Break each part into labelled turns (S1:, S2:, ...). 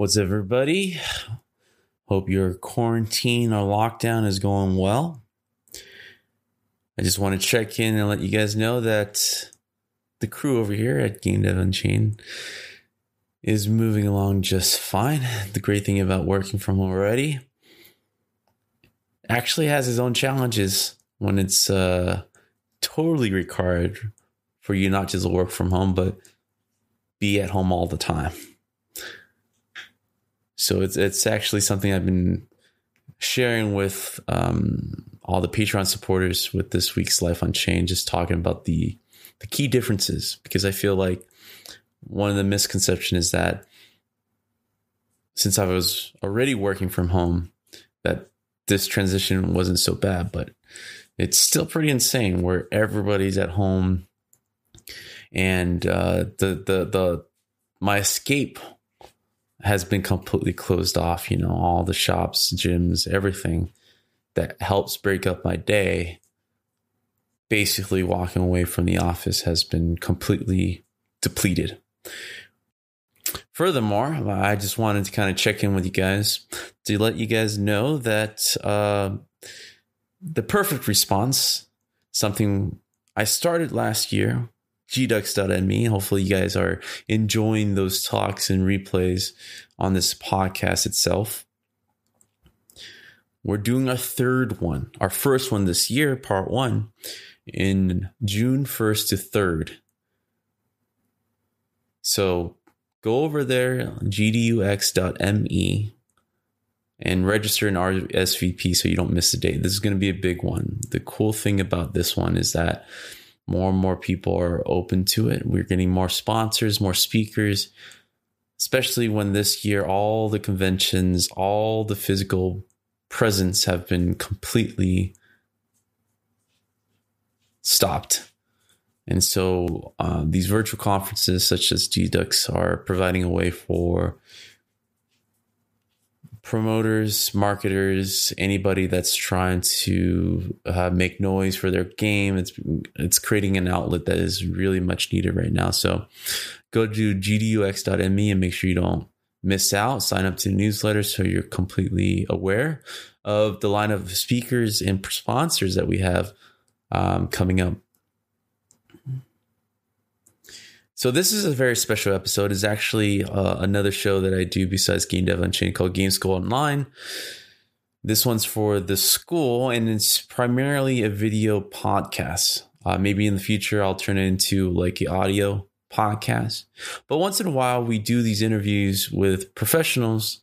S1: What's everybody? Hope your quarantine or lockdown is going well. I just want to check in and let you guys know that the crew over here at Game Dev Unchained is moving along just fine. The great thing about working from home already actually has its own challenges when it's uh, totally required for you not just to work from home, but be at home all the time. So it's it's actually something I've been sharing with um, all the Patreon supporters with this week's Life Unchained, just talking about the the key differences. Because I feel like one of the misconception is that since I was already working from home, that this transition wasn't so bad, but it's still pretty insane where everybody's at home and uh, the the the my escape has been completely closed off. You know, all the shops, gyms, everything that helps break up my day. Basically, walking away from the office has been completely depleted. Furthermore, I just wanted to kind of check in with you guys to let you guys know that uh, the perfect response, something I started last year, gdux.me. Hopefully, you guys are enjoying those talks and replays on this podcast itself. We're doing a third one, our first one this year, part one, in June 1st to 3rd. So go over there, gdux.me, and register an RSVP so you don't miss the date. This is going to be a big one. The cool thing about this one is that more and more people are open to it. We're getting more sponsors, more speakers, especially when this year all the conventions, all the physical presence have been completely stopped. And so uh, these virtual conferences, such as GDUX, are providing a way for promoters, marketers, anybody that's trying to uh, make noise for their game. It's it's creating an outlet that is really much needed right now. So go to gdux.me and make sure you don't miss out. Sign up to the newsletter so you're completely aware of the line of speakers and sponsors that we have um, coming up. So this is a very special episode. It's actually uh, another show that I do besides Game Dev Unchained called Game School Online. This one's for the school, and it's primarily a video podcast. Uh, maybe in the future, I'll turn it into like an audio podcast. But once in a while, we do these interviews with professionals,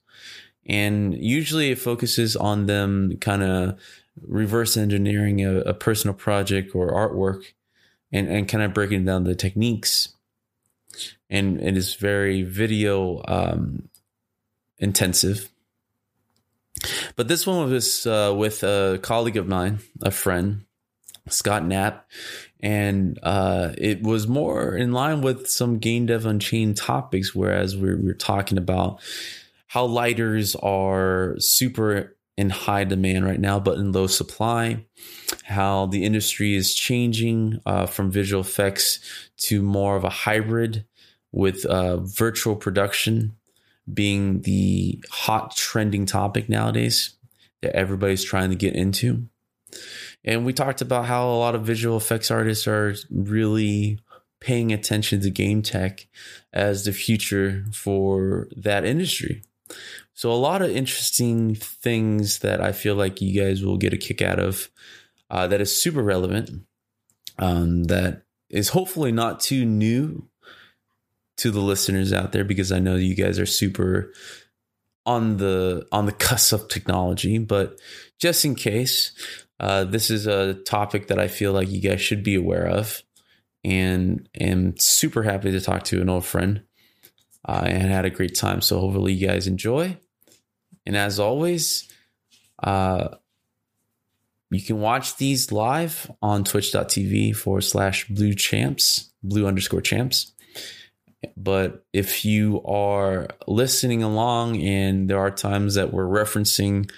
S1: and usually it focuses on them kind of reverse engineering a, a personal project or artwork and, and kind of breaking down the techniques and it is very video um, intensive. But this one was uh, with a colleague of mine, a friend, Scott Knapp, and uh, it was more in line with some game dev unchained topics. Whereas we were talking about how lighters are super in high demand right now, but in low supply. How the industry is changing uh, from visual effects to more of a hybrid with uh, virtual production being the hot trending topic nowadays that everybody's trying to get into. And we talked about how a lot of visual effects artists are really paying attention to game tech as the future for that industry. So, a lot of interesting things that I feel like you guys will get a kick out of uh, that is super relevant, um, that is hopefully not too new to the listeners out there because I know you guys are super on the on the cusp of technology. But just in case, uh, this is a topic that I feel like you guys should be aware of, and am super happy to talk to an old friend. uh, and had a great time. So hopefully you guys enjoy. And as always, uh, you can watch these live on twitch.tv forward slash blue champs, blue underscore champs. But if you are listening along and there are times that we're referencing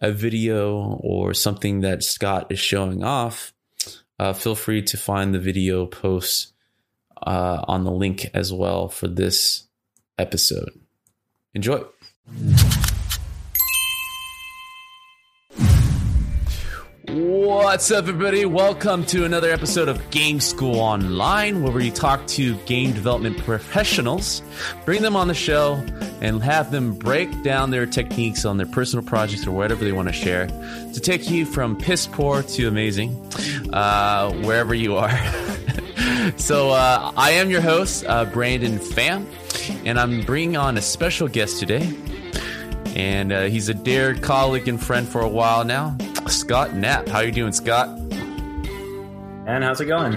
S1: a video or something that Scott is showing off, uh, feel free to find the video post uh, on the link as well for this episode. Enjoy. What's up, everybody? Welcome to another episode of Game School Online, where we talk to game development professionals, bring them on the show, and have them break down their techniques on their personal projects or whatever they want to share to take you from piss poor to amazing, uh, wherever you are. so, uh, I am your host, uh, Brandon Pham, and I'm bringing on a special guest today. And uh, he's a dear colleague and friend for a while now. Scott Knapp. How you doing, Scott?
S2: And how's it going?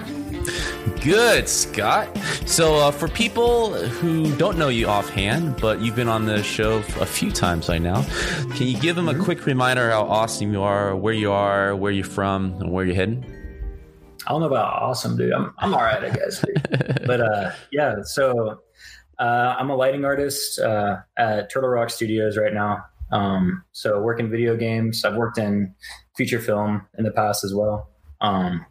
S1: Good, Scott. So, uh, for people who don't know you offhand, but you've been on the show a few times by now, can you give them a quick reminder how awesome you are, where you are, where you're from, and where you're heading?
S2: I don't know about awesome, dude. I'm I'm all right, I guess. but uh, yeah, so uh, I'm a lighting artist uh, at Turtle Rock Studios right now. Um, so work in video games. I've worked in feature film in the past as well. Um,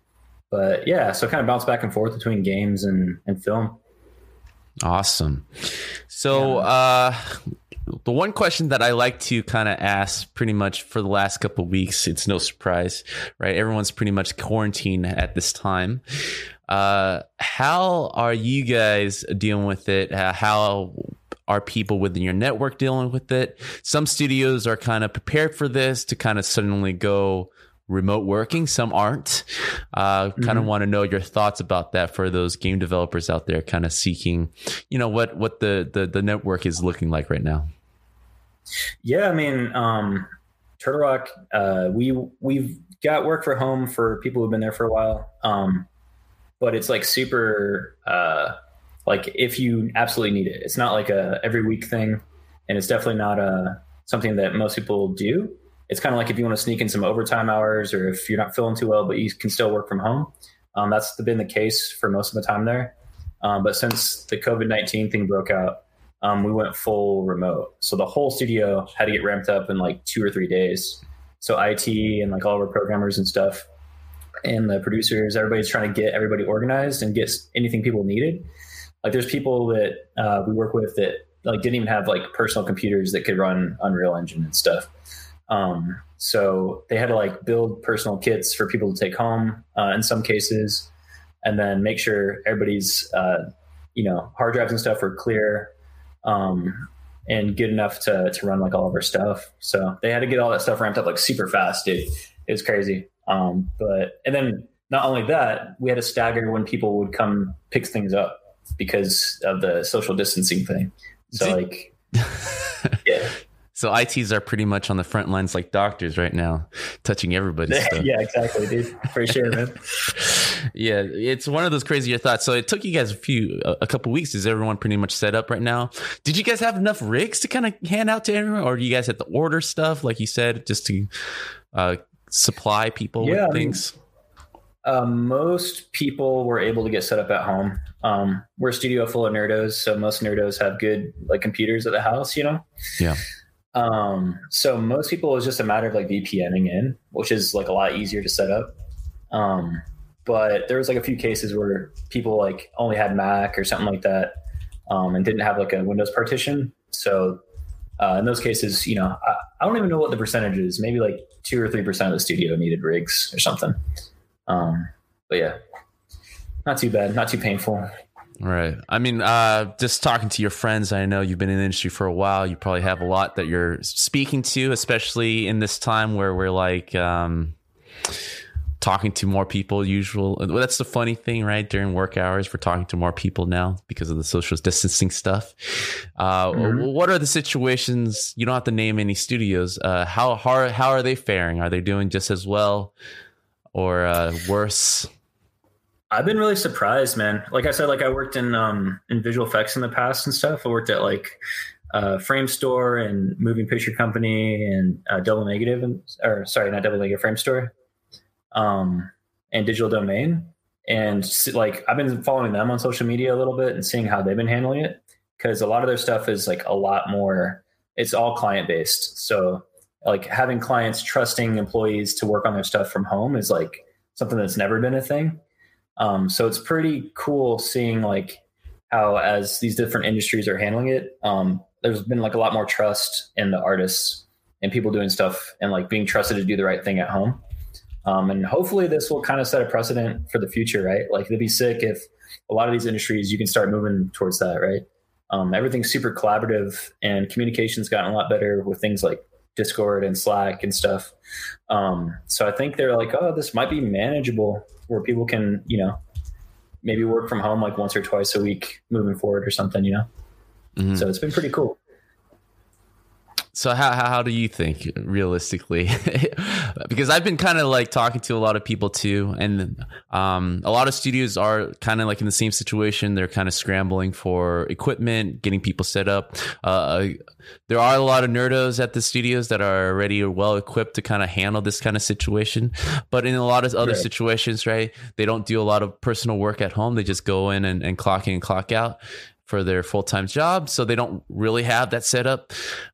S2: but yeah, so kind of bounce back and forth between games and, and film.
S1: Awesome. So, yeah. uh, the one question that I like to kind of ask pretty much for the last couple weeks, it's no surprise, right? Everyone's pretty much quarantined at this time. Uh, how are you guys dealing with it? Uh, how are people within your network dealing with it? Some studios are kind of prepared for this to kind of suddenly go remote working. Some aren't. Uh, kind mm-hmm. of want to know your thoughts about that for those game developers out there, kind of seeking, you know, what what the the, the network is looking like right now.
S2: Yeah, I mean, um, Turtle Rock, uh, we we've got work for home for people who've been there for a while, um, but it's like super. Uh, like if you absolutely need it. It's not like a every week thing, and it's definitely not a something that most people do. It's kind of like if you want to sneak in some overtime hours, or if you're not feeling too well, but you can still work from home. Um, that's been the case for most of the time there. Um, but since the COVID nineteen thing broke out, um, we went full remote. So the whole studio had to get ramped up in like two or three days. So IT and like all of our programmers and stuff, and the producers, everybody's trying to get everybody organized and get anything people needed. Like there's people that uh, we work with that like didn't even have like personal computers that could run Unreal Engine and stuff. Um, so they had to like build personal kits for people to take home uh, in some cases, and then make sure everybody's uh, you know hard drives and stuff were clear um, and good enough to to run like all of our stuff. So they had to get all that stuff ramped up like super fast, dude. It was crazy. Um, but and then not only that, we had to stagger when people would come pick things up because of the social distancing thing. So like,
S1: yeah. So ITs are pretty much on the front lines like doctors right now, touching everybody.
S2: yeah, exactly, dude. For sure, man.
S1: yeah, it's one of those crazier thoughts. So it took you guys a few, a couple weeks. Is everyone pretty much set up right now? Did you guys have enough rigs to kind of hand out to everyone, or do you guys have to order stuff, like you said, just to uh, supply people yeah, with things?
S2: Uh, most people were able to get set up at home. Um, we're a studio full of nerdos, so most nerdos have good like computers at the house, you know.
S1: Yeah.
S2: Um, so most people it was just a matter of like VPNing in, which is like a lot easier to set up. Um, but there was like a few cases where people like only had Mac or something like that, um, and didn't have like a Windows partition. So uh, in those cases, you know, I, I, don't even know what the percentage is. Maybe like two or three percent of the studio needed rigs or something. Um, but yeah, not too bad, not too painful.
S1: Right. I mean, uh, just talking to your friends, I know you've been in the industry for a while. You probably have a lot that you're speaking to, especially in this time where we're like um, talking to more people. Usual. That's the funny thing, right? During work hours, we're talking to more people now because of the social distancing stuff. Uh, mm-hmm. What are the situations? You don't have to name any studios. Uh, how how how are they faring? Are they doing just as well? or uh, worse?
S2: I've been really surprised, man. Like I said, like I worked in um in visual effects in the past and stuff. I worked at like uh, Framestore and moving picture company and uh, double negative and or sorry not double negative Framestore um and digital domain. And like i've been following them on social media a little bit and seeing how they've been handling it because a lot of their stuff is like a lot more it's all client based so like having clients trusting employees to work on their stuff from home is like something that's never been a thing. Um, so it's pretty cool seeing like how as these different industries are handling it um, there's been like a lot more trust in the artists and people doing stuff and like being trusted to do the right thing at home um, and hopefully this will kind of set a precedent for the future, right? Like it'd be sick if a lot of these industries you can start moving towards that, right? Um, everything's super collaborative and communication's gotten a lot better with things like Discord and Slack and stuff. Um, so I think they're like, oh, this might be manageable where people can, you know, maybe work from home like once or twice a week moving forward or something, you know? Mm-hmm. So it's been pretty cool.
S1: So how how do you think realistically? because I've been kind of like talking to a lot of people too, and um, a lot of studios are kind of like in the same situation. They're kind of scrambling for equipment, getting people set up. Uh, there are a lot of nerdos at the studios that are already well equipped to kind of handle this kind of situation. But in a lot of other right. situations, right, they don't do a lot of personal work at home. They just go in and, and clock in and clock out for their full time job, so they don't really have that set up.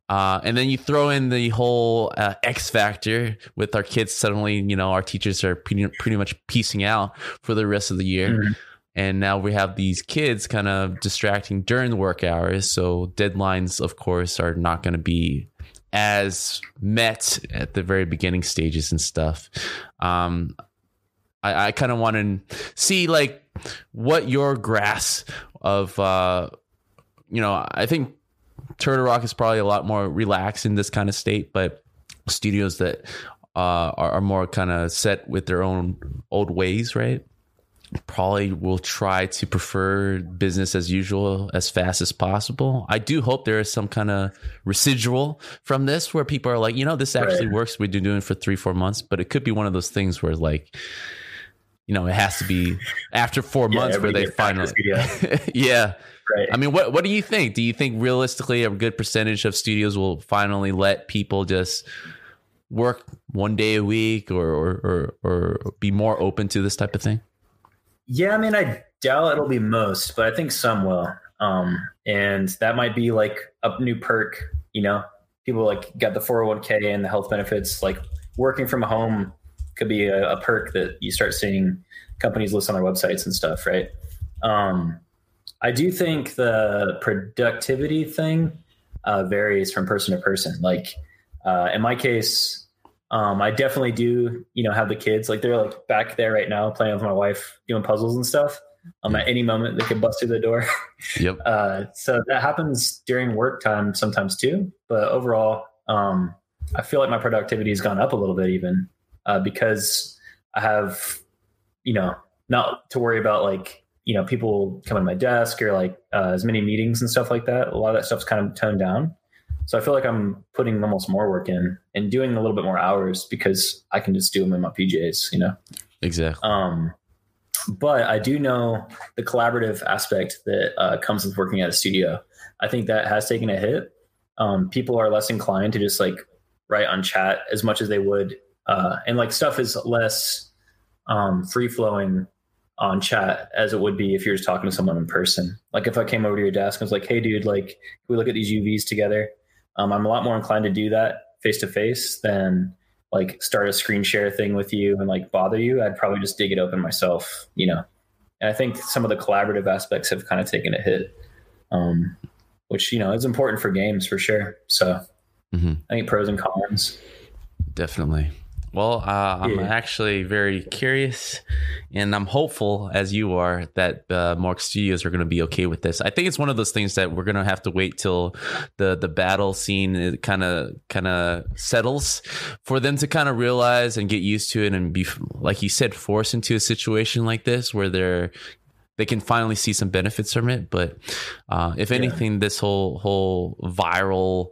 S1: Uh, and then you throw in the whole uh, X factor with our kids. Suddenly, you know, our teachers are pretty, pretty much piecing out for the rest of the year. Mm-hmm. And now we have these kids kind of distracting during the work hours. So deadlines, of course, are not going to be as met at the very beginning stages and stuff. Um, I, I kind of want to see like what your grasp of uh, you know i think turtle rock is probably a lot more relaxed in this kind of state but studios that uh, are, are more kind of set with their own old ways right probably will try to prefer business as usual as fast as possible. I do hope there is some kind of residual from this where people are like, you know, this actually right. works. We've been doing it for three, four months, but it could be one of those things where like, you know, it has to be after four yeah, months where they finally, yeah. Right. I mean, what what do you think? Do you think realistically a good percentage of studios will finally let people just work one day a week or or or, or be more open to this type of thing?
S2: Yeah, I mean, I doubt it'll be most, but I think some will. Um, and that might be like a new perk. You know, people like got the 401k and the health benefits. Like working from home could be a, a, perk that you start seeing companies list on their websites and stuff, right? Um, I do think the productivity thing uh, varies from person to person. Like uh, in my case, um, I definitely do, you know, have the kids like they're like back there right now playing with my wife, doing puzzles and stuff. Um, at any moment they could bust through the door.
S1: Yep.
S2: Uh, so that happens during work time sometimes too. But overall, um, I feel like my productivity has gone up a little bit even uh, because I have, you know, not to worry about like, you know, people coming to my desk or like uh, as many meetings and stuff like that. A lot of that stuff's kind of toned down. So I feel like I'm putting almost more work in and doing a little bit more hours because I can just do them in my PJs, you know?
S1: Exactly.
S2: Um, but I do know the collaborative aspect that uh, comes with working at a studio. I think that has taken a hit. Um, people are less inclined to just like write on chat as much as they would uh, and like stuff is less um, free flowing on chat as it would be if you're just talking to someone in person. Like if I came over to your desk and was like, "Hey, dude, like we look at these UVs together?" Um, I'm a lot more inclined to do that face to face than like start a screen share thing with you and like bother you. I'd probably just dig it open myself, you know. And I think some of the collaborative aspects have kind of taken a hit, um, which you know is important for games for sure. So mm-hmm. I think pros and cons.
S1: Definitely. Well, uh, I'm yeah. actually very curious, and I'm hopeful, as you are, that uh, Mark Studios are going to be okay with this. I think it's one of those things that we're going to have to wait till the the battle scene kind of kind of settles for them to kind of realize and get used to it, and be like you said, forced into a situation like this where they're they can finally see some benefits from it. But uh, if anything, yeah. this whole whole viral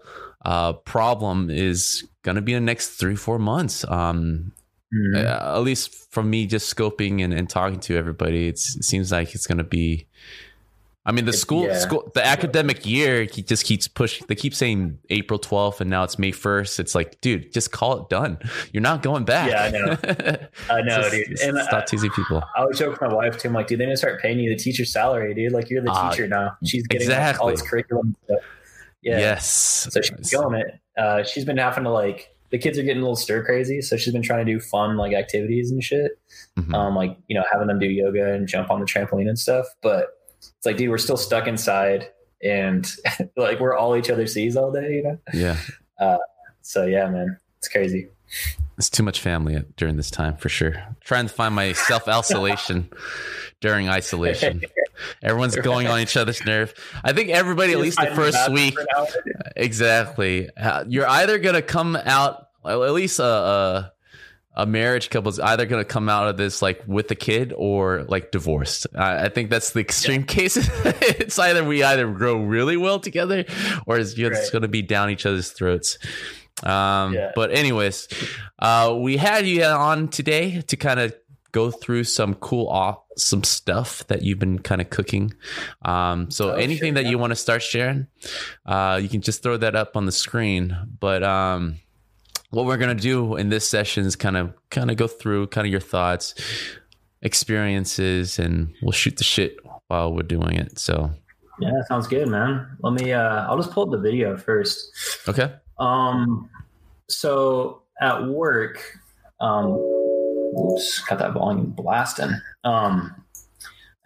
S1: uh, problem is going to be in the next three four months. Um, mm-hmm. uh, at least from me just scoping and, and talking to everybody, it seems like it's going to be I mean, the school, yeah. school, the academic year, he just keeps pushing. They keep saying April 12th, and now it's May 1st. It's like, dude, just call it done. You're not going back.
S2: Yeah, I know. I know, just, dude.
S1: And stop teasing people.
S2: I always joke with my wife too. I'm like, dude, they need to start paying you the teacher's salary, dude. Like, you're the uh, teacher now. She's getting exactly. all this curriculum stuff.
S1: Yeah. Yes.
S2: So she's going it. Uh, she's been having to like the kids are getting a little stir crazy, so she's been trying to do fun like activities and shit. Mm-hmm. Um, like you know, having them do yoga and jump on the trampoline and stuff. But it's like, dude, we're still stuck inside and like we're all each other sees all day, you know?
S1: Yeah.
S2: Uh, so yeah, man, it's crazy.
S1: It's too much family during this time for sure. trying to find my self isolation during isolation. Everyone's going on each other's nerve. I think everybody, at least the first week, exactly. You're either gonna come out, at least uh, uh a marriage couple is either going to come out of this like with a kid or like divorced. I, I think that's the extreme yeah. case. it's either we either grow really well together or it's, right. it's going to be down each other's throats. Um, yeah. But anyways, uh, we had you on today to kind of go through some cool, awesome stuff that you've been kind of cooking. Um, so oh, anything sure, that yeah. you want to start sharing, uh, you can just throw that up on the screen. But um, what we're gonna do in this session is kind of kind of go through kind of your thoughts, experiences, and we'll shoot the shit while we're doing it. So
S2: yeah, sounds good, man. Let me. Uh, I'll just pull up the video first.
S1: Okay.
S2: Um. So at work, um, oops, got that volume blasting. Um,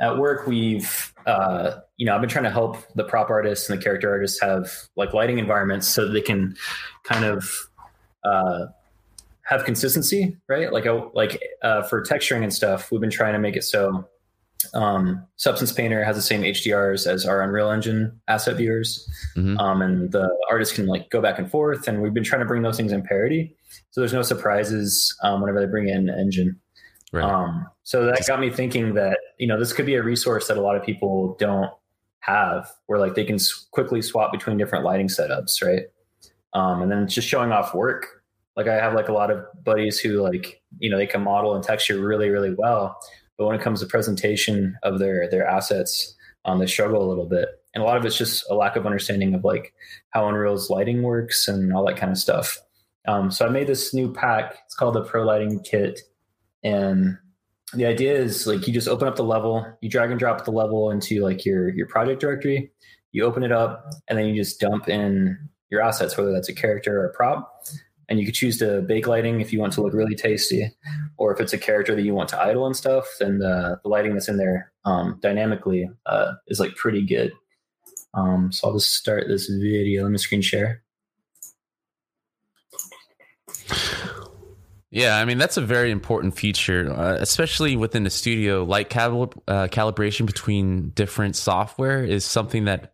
S2: at work, we've uh, you know, I've been trying to help the prop artists and the character artists have like lighting environments so they can kind of uh, have consistency, right? Like a, like uh, for texturing and stuff, we've been trying to make it so um, Substance Painter has the same HDRs as our Unreal Engine asset viewers, mm-hmm. um, and the artists can like go back and forth. And we've been trying to bring those things in parity, so there's no surprises um, whenever they bring in engine. Right. Um, so that got me thinking that you know this could be a resource that a lot of people don't have, where like they can quickly swap between different lighting setups, right? Um, and then it's just showing off work. Like I have like a lot of buddies who like, you know, they can model and texture really, really well. But when it comes to presentation of their their assets, um, they struggle a little bit. And a lot of it's just a lack of understanding of like how Unreal's lighting works and all that kind of stuff. Um, so I made this new pack. It's called the Pro Lighting Kit. And the idea is like you just open up the level, you drag and drop the level into like your your project directory, you open it up, and then you just dump in your assets, whether that's a character or a prop. And you could choose to bake lighting if you want to look really tasty, or if it's a character that you want to idle and stuff, then the, the lighting that's in there um, dynamically uh, is like pretty good. Um, so I'll just start this video. Let me screen share.
S1: Yeah, I mean that's a very important feature, uh, especially within the studio. Light calib- uh, calibration between different software is something that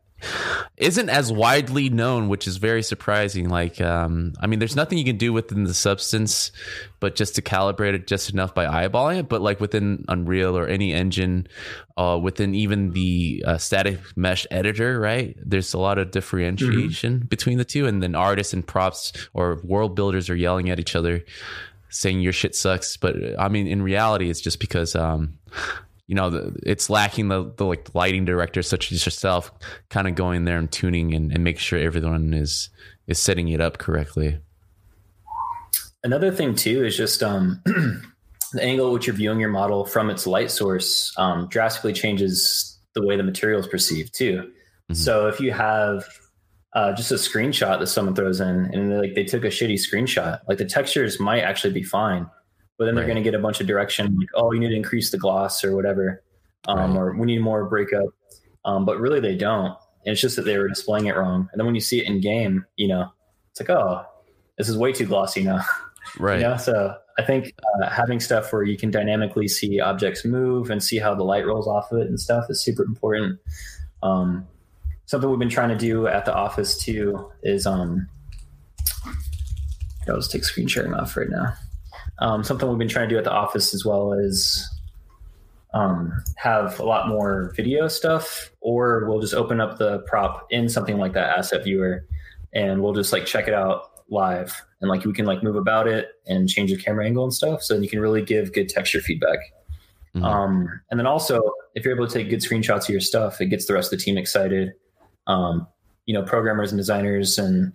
S1: isn't as widely known, which is very surprising. Like, um, I mean, there's nothing you can do within the substance, but just to calibrate it just enough by eyeballing it. But like within Unreal or any engine, uh, within even the uh, static mesh editor, right? There's a lot of differentiation mm-hmm. between the two, and then artists and props or world builders are yelling at each other, saying your shit sucks. But I mean, in reality, it's just because. Um, you know, it's lacking the, the like lighting director such as yourself kind of going there and tuning and, and making sure everyone is is setting it up correctly.
S2: Another thing too is just um, the angle at which you're viewing your model from its light source um, drastically changes the way the material is perceived too. Mm-hmm. So if you have uh, just a screenshot that someone throws in and like they took a shitty screenshot, like the textures might actually be fine, but then they're going to get a bunch of direction like oh you need to increase the gloss or whatever um, right. or we need more breakup um, but really they don't. And it's just that they were displaying it wrong. And then when you see it in game you know it's like oh this is way too glossy now.
S1: Right.
S2: you know so i think uh, having stuff where you can dynamically see objects move and see how the light rolls off of it and stuff is super important. Um, something we've been trying to do at the office too is um i'll just take screen sharing off right now um, something we've been trying to do at the office as well is um, have a lot more video stuff, or we'll just open up the prop in something like that asset viewer, and we'll just like check it out live. And like we can like move about it and change the camera angle and stuff so you can really give good texture feedback. Mm-hmm. um, and then also if you're able to take good screenshots of your stuff it gets the rest of the team excited. Um, you know programmers and designers and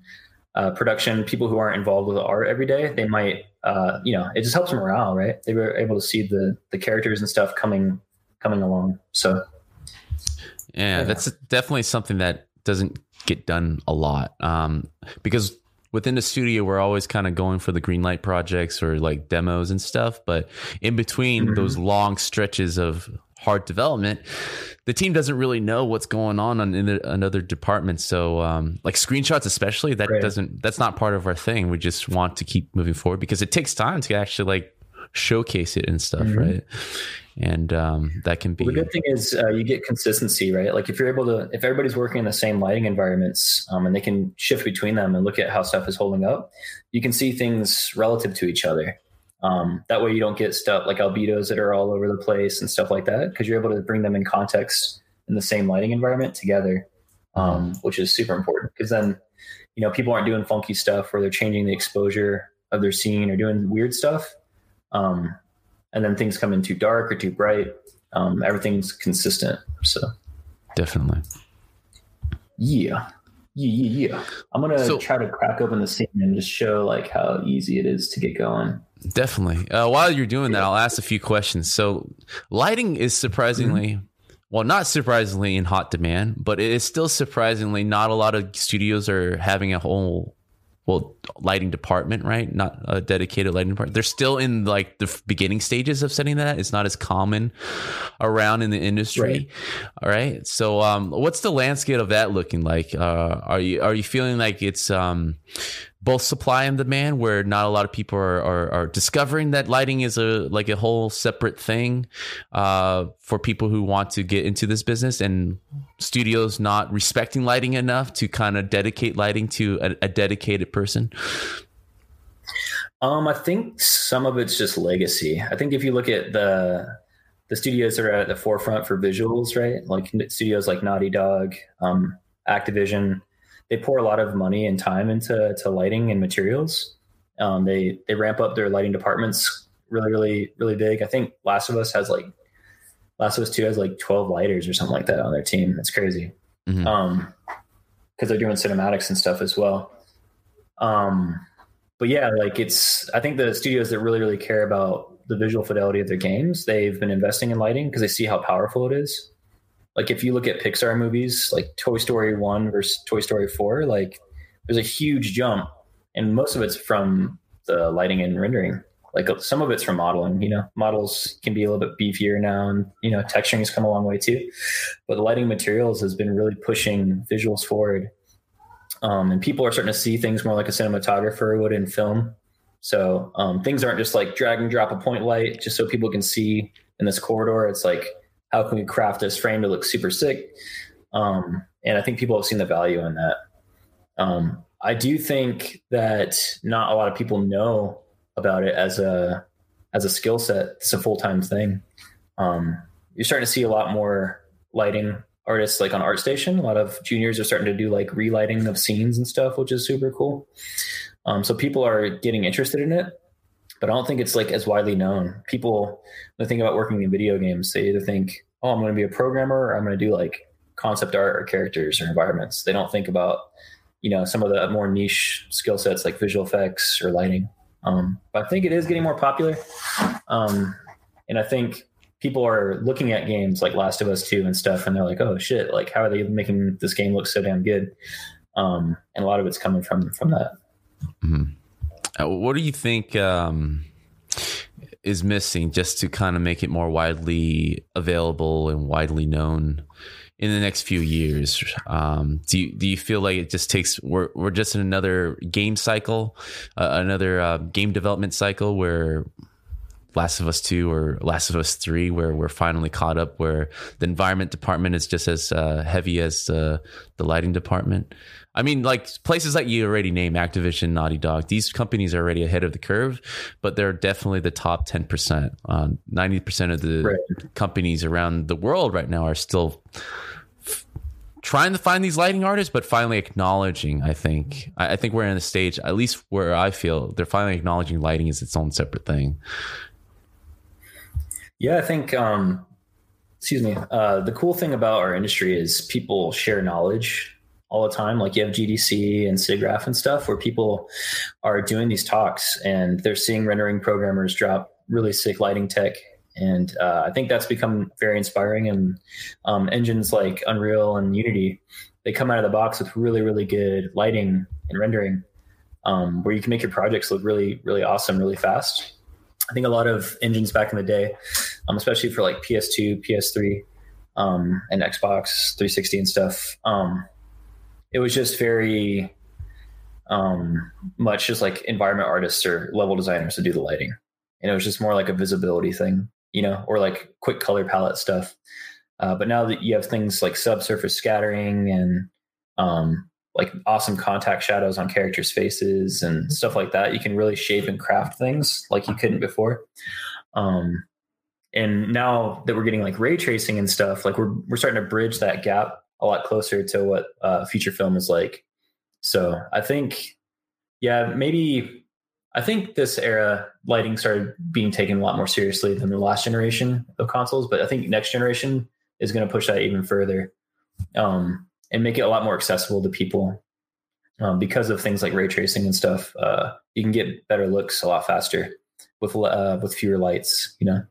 S2: uh, production people who aren't involved with art every day they might uh, you know it just helps morale right they were able to see the the characters and stuff coming coming along so
S1: yeah, yeah. that's definitely something that doesn't get done a lot um, because within the studio we're always kind of going for the green light projects or like demos and stuff but in between mm-hmm. those long stretches of hard development the team doesn't really know what's going on in another department. So um, like screenshots especially that right. doesn't that's not part of our thing. We just want to keep moving forward because it takes time to actually like showcase it and stuff mm-hmm. right? And um, that can be
S2: the good thing is uh, you get consistency right? Like if you're able to if everybody's working in the same lighting environments um, and they can shift between them and look at how stuff is holding up you can see things relative to each other um, that way you don't get stuff like albedos that are all over the place and stuff like that because you're able to bring them in context in the same lighting environment together um, which is super important because then you know people aren't doing funky stuff where they're changing the exposure of their scene or doing weird stuff um, and then things come in too dark or too bright. Um, everything's consistent. So
S1: definitely.
S2: Yeah. Yeah, yeah, yeah. I'm gonna so, try to crack open the scene and just show like how easy it is to get going.
S1: Definitely. Uh, while you're doing that, I'll ask a few questions. So, lighting is surprisingly, mm-hmm. well, not surprisingly in hot demand, but it is still surprisingly not a lot of studios are having a whole well lighting department right not a dedicated lighting department they're still in like the beginning stages of setting that it's not as common around in the industry right. all right so um, what's the landscape of that looking like uh, are you are you feeling like it's um, both supply and demand where not a lot of people are, are, are, discovering that lighting is a like a whole separate thing uh, for people who want to get into this business and studios not respecting lighting enough to kind of dedicate lighting to a, a dedicated person
S2: um, I think some of it's just legacy. I think if you look at the the studios that are at the forefront for visuals, right? Like studios like Naughty Dog, um, Activision, they pour a lot of money and time into to lighting and materials. Um, they they ramp up their lighting departments really, really, really big. I think Last of Us has like Last of Us Two has like twelve lighters or something like that on their team. That's crazy. Mm-hmm. Um, because they're doing cinematics and stuff as well. Um, but yeah, like it's I think the studios that really, really care about the visual fidelity of their games, they've been investing in lighting because they see how powerful it is like if you look at Pixar movies like Toy Story 1 versus Toy Story 4, like there's a huge jump and most of it's from the lighting and rendering. Like some of it's from modeling, you know, models can be a little bit beefier now and, you know, texturing has come a long way too. But the lighting materials has been really pushing visuals forward. Um, and people are starting to see things more like a cinematographer would in film. So um, things aren't just like drag and drop a point light just so people can see in this corridor. It's like how can we craft this frame to look super sick? Um, and I think people have seen the value in that. Um, I do think that not a lot of people know about it as a as a skill set. It's a full time thing. Um, you're starting to see a lot more lighting artists like on ArtStation. A lot of juniors are starting to do like relighting of scenes and stuff, which is super cool. Um, so people are getting interested in it but I don't think it's like as widely known. People, when they think about working in video games, they either think, oh, I'm going to be a programmer or I'm going to do like concept art or characters or environments. They don't think about, you know, some of the more niche skill sets like visual effects or lighting. Um, but I think it is getting more popular. Um, and I think people are looking at games like Last of Us 2 and stuff, and they're like, oh shit, like how are they making this game look so damn good? Um, and a lot of it's coming from from that.
S1: Mm-hmm. Uh, what do you think um, is missing just to kind of make it more widely available and widely known in the next few years? Um, do you, do you feel like it just takes we're we're just in another game cycle, uh, another uh, game development cycle where Last of Us 2 or Last of Us 3 where we're finally caught up where the environment department is just as uh, heavy as uh, the lighting department. I mean, like places like you already name Activision, Naughty Dog, these companies are already ahead of the curve, but they're definitely the top 10%. Um, 90% of the right. companies around the world right now are still f- trying to find these lighting artists, but finally acknowledging. I think I, I think we're in a stage, at least where I feel they're finally acknowledging lighting is its own separate thing.
S2: Yeah, I think. Um, excuse me. Uh, the cool thing about our industry is people share knowledge all the time. Like you have GDC and SIGGRAPH and stuff where people are doing these talks and they're seeing rendering programmers drop really sick lighting tech and uh, I think that's become very inspiring. And um, engines like Unreal and Unity, they come out of the box with really, really good lighting and rendering, um, where you can make your projects look really, really awesome, really fast. I think a lot of engines back in the day, um, especially for like PS2, PS3, um, and Xbox 360 and stuff, um, it was just very um, much just like environment artists or level designers to do the lighting and it was just more like a visibility thing you know, or like quick color palette stuff. Uh, but now that you have things like subsurface scattering and um, like awesome contact shadows on characters' faces and stuff like that, you can really shape and craft things like you couldn't before. Um, and now that we're getting like ray tracing and stuff, like we're we're starting to bridge that gap a lot closer to what uh, feature film is like. So I think, yeah, maybe I think this era lighting started being taken a lot more seriously than the last generation of consoles, but I think next generation is going to push that even further um, and make it a lot more accessible to people um, because of things like ray tracing and stuff. Uh, you can get better looks a lot faster with uh, with fewer lights. You know.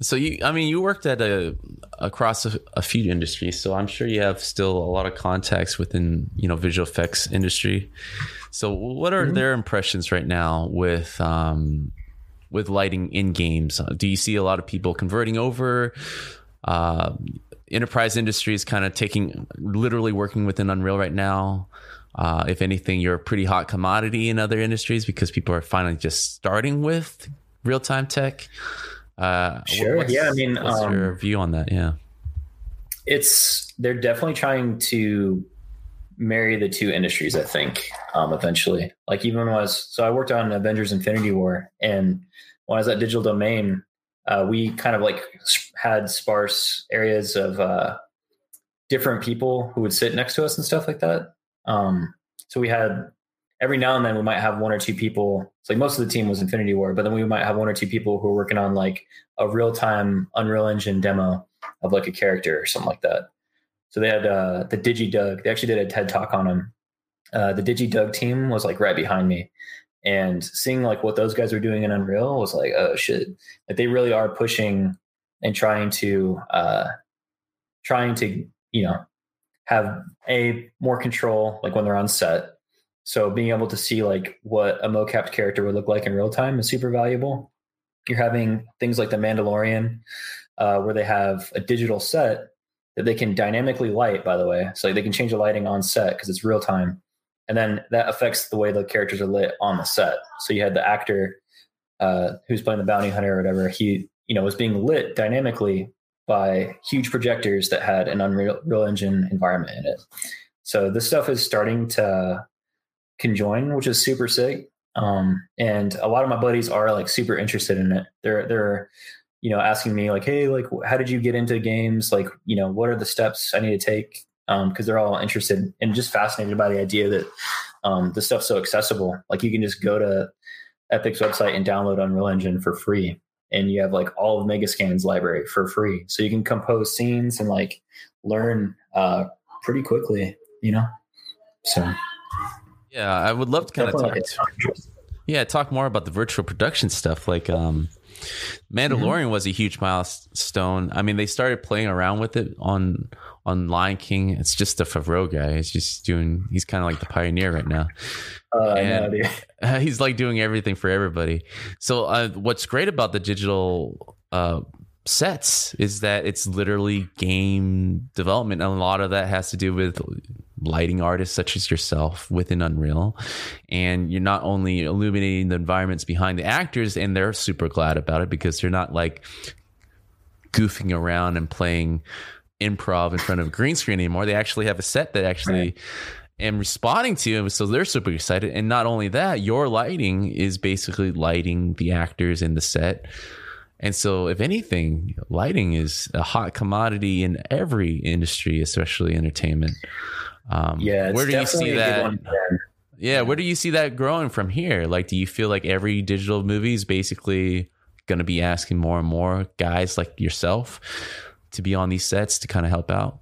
S1: So you, I mean, you worked at a across a, a, few industries, so I'm sure you have still a lot of contacts within you know visual effects industry. So what are mm-hmm. their impressions right now with um, with lighting in games? Do you see a lot of people converting over? Uh, enterprise industry is kind of taking literally working within Unreal right now. Uh, if anything, you're a pretty hot commodity in other industries because people are finally just starting with real time tech.
S2: Uh, sure. yeah. I mean,
S1: what's um, your view on that? Yeah.
S2: It's they're definitely trying to marry the two industries. I think um, eventually, like even when I was so I worked on Avengers: Infinity War, and when I was at Digital Domain, uh, we kind of like had sparse areas of uh, different people who would sit next to us and stuff like that. Um, so we had every now and then we might have one or two people. It's like most of the team was Infinity War, but then we might have one or two people who are working on like a real time Unreal Engine demo of like a character or something like that. So they had uh, the DigiDoug. They actually did a TED talk on them. Uh, the DigiDoug team was like right behind me, and seeing like what those guys were doing in Unreal was like, oh shit! Like they really are pushing and trying to uh, trying to you know have a more control like when they're on set so being able to see like what a mocapped character would look like in real time is super valuable. You're having things like the Mandalorian, uh, where they have a digital set that they can dynamically light. By the way, so they can change the lighting on set because it's real time, and then that affects the way the characters are lit on the set. So you had the actor uh, who's playing the bounty hunter or whatever. He you know was being lit dynamically by huge projectors that had an Unreal Real Engine environment in it. So this stuff is starting to conjoin, which is super sick. Um, and a lot of my buddies are like super interested in it. They're they're you know asking me like, hey, like how did you get into games? Like you know what are the steps I need to take? Because um, they're all interested and just fascinated by the idea that um, the stuff's so accessible. Like you can just go to Epic's website and download Unreal Engine for free, and you have like all of Megascans library for free, so you can compose scenes and like learn uh, pretty quickly. You know, so.
S1: Yeah, I would love to kind of talk. Yeah, talk more about the virtual production stuff. Like, um, Mandalorian mm-hmm. was a huge milestone. I mean, they started playing around with it on on Lion King. It's just the Favreau guy. He's just doing. He's kind of like the pioneer right now. Uh, and no, he's like doing everything for everybody. So, uh, what's great about the digital uh, sets is that it's literally game development, and a lot of that has to do with lighting artists such as yourself within Unreal. And you're not only illuminating the environments behind the actors, and they're super glad about it because they're not like goofing around and playing improv in front of a green screen anymore. They actually have a set that actually right. am responding to. You, so they're super excited. And not only that, your lighting is basically lighting the actors in the set And so, if anything, lighting is a hot commodity in every industry, especially entertainment.
S2: Um, yeah, where do you see that?
S1: Yeah, where do you see that growing from here? Like, do you feel like every digital movie is basically going to be asking more and more guys like yourself to be on these sets to kind of help out?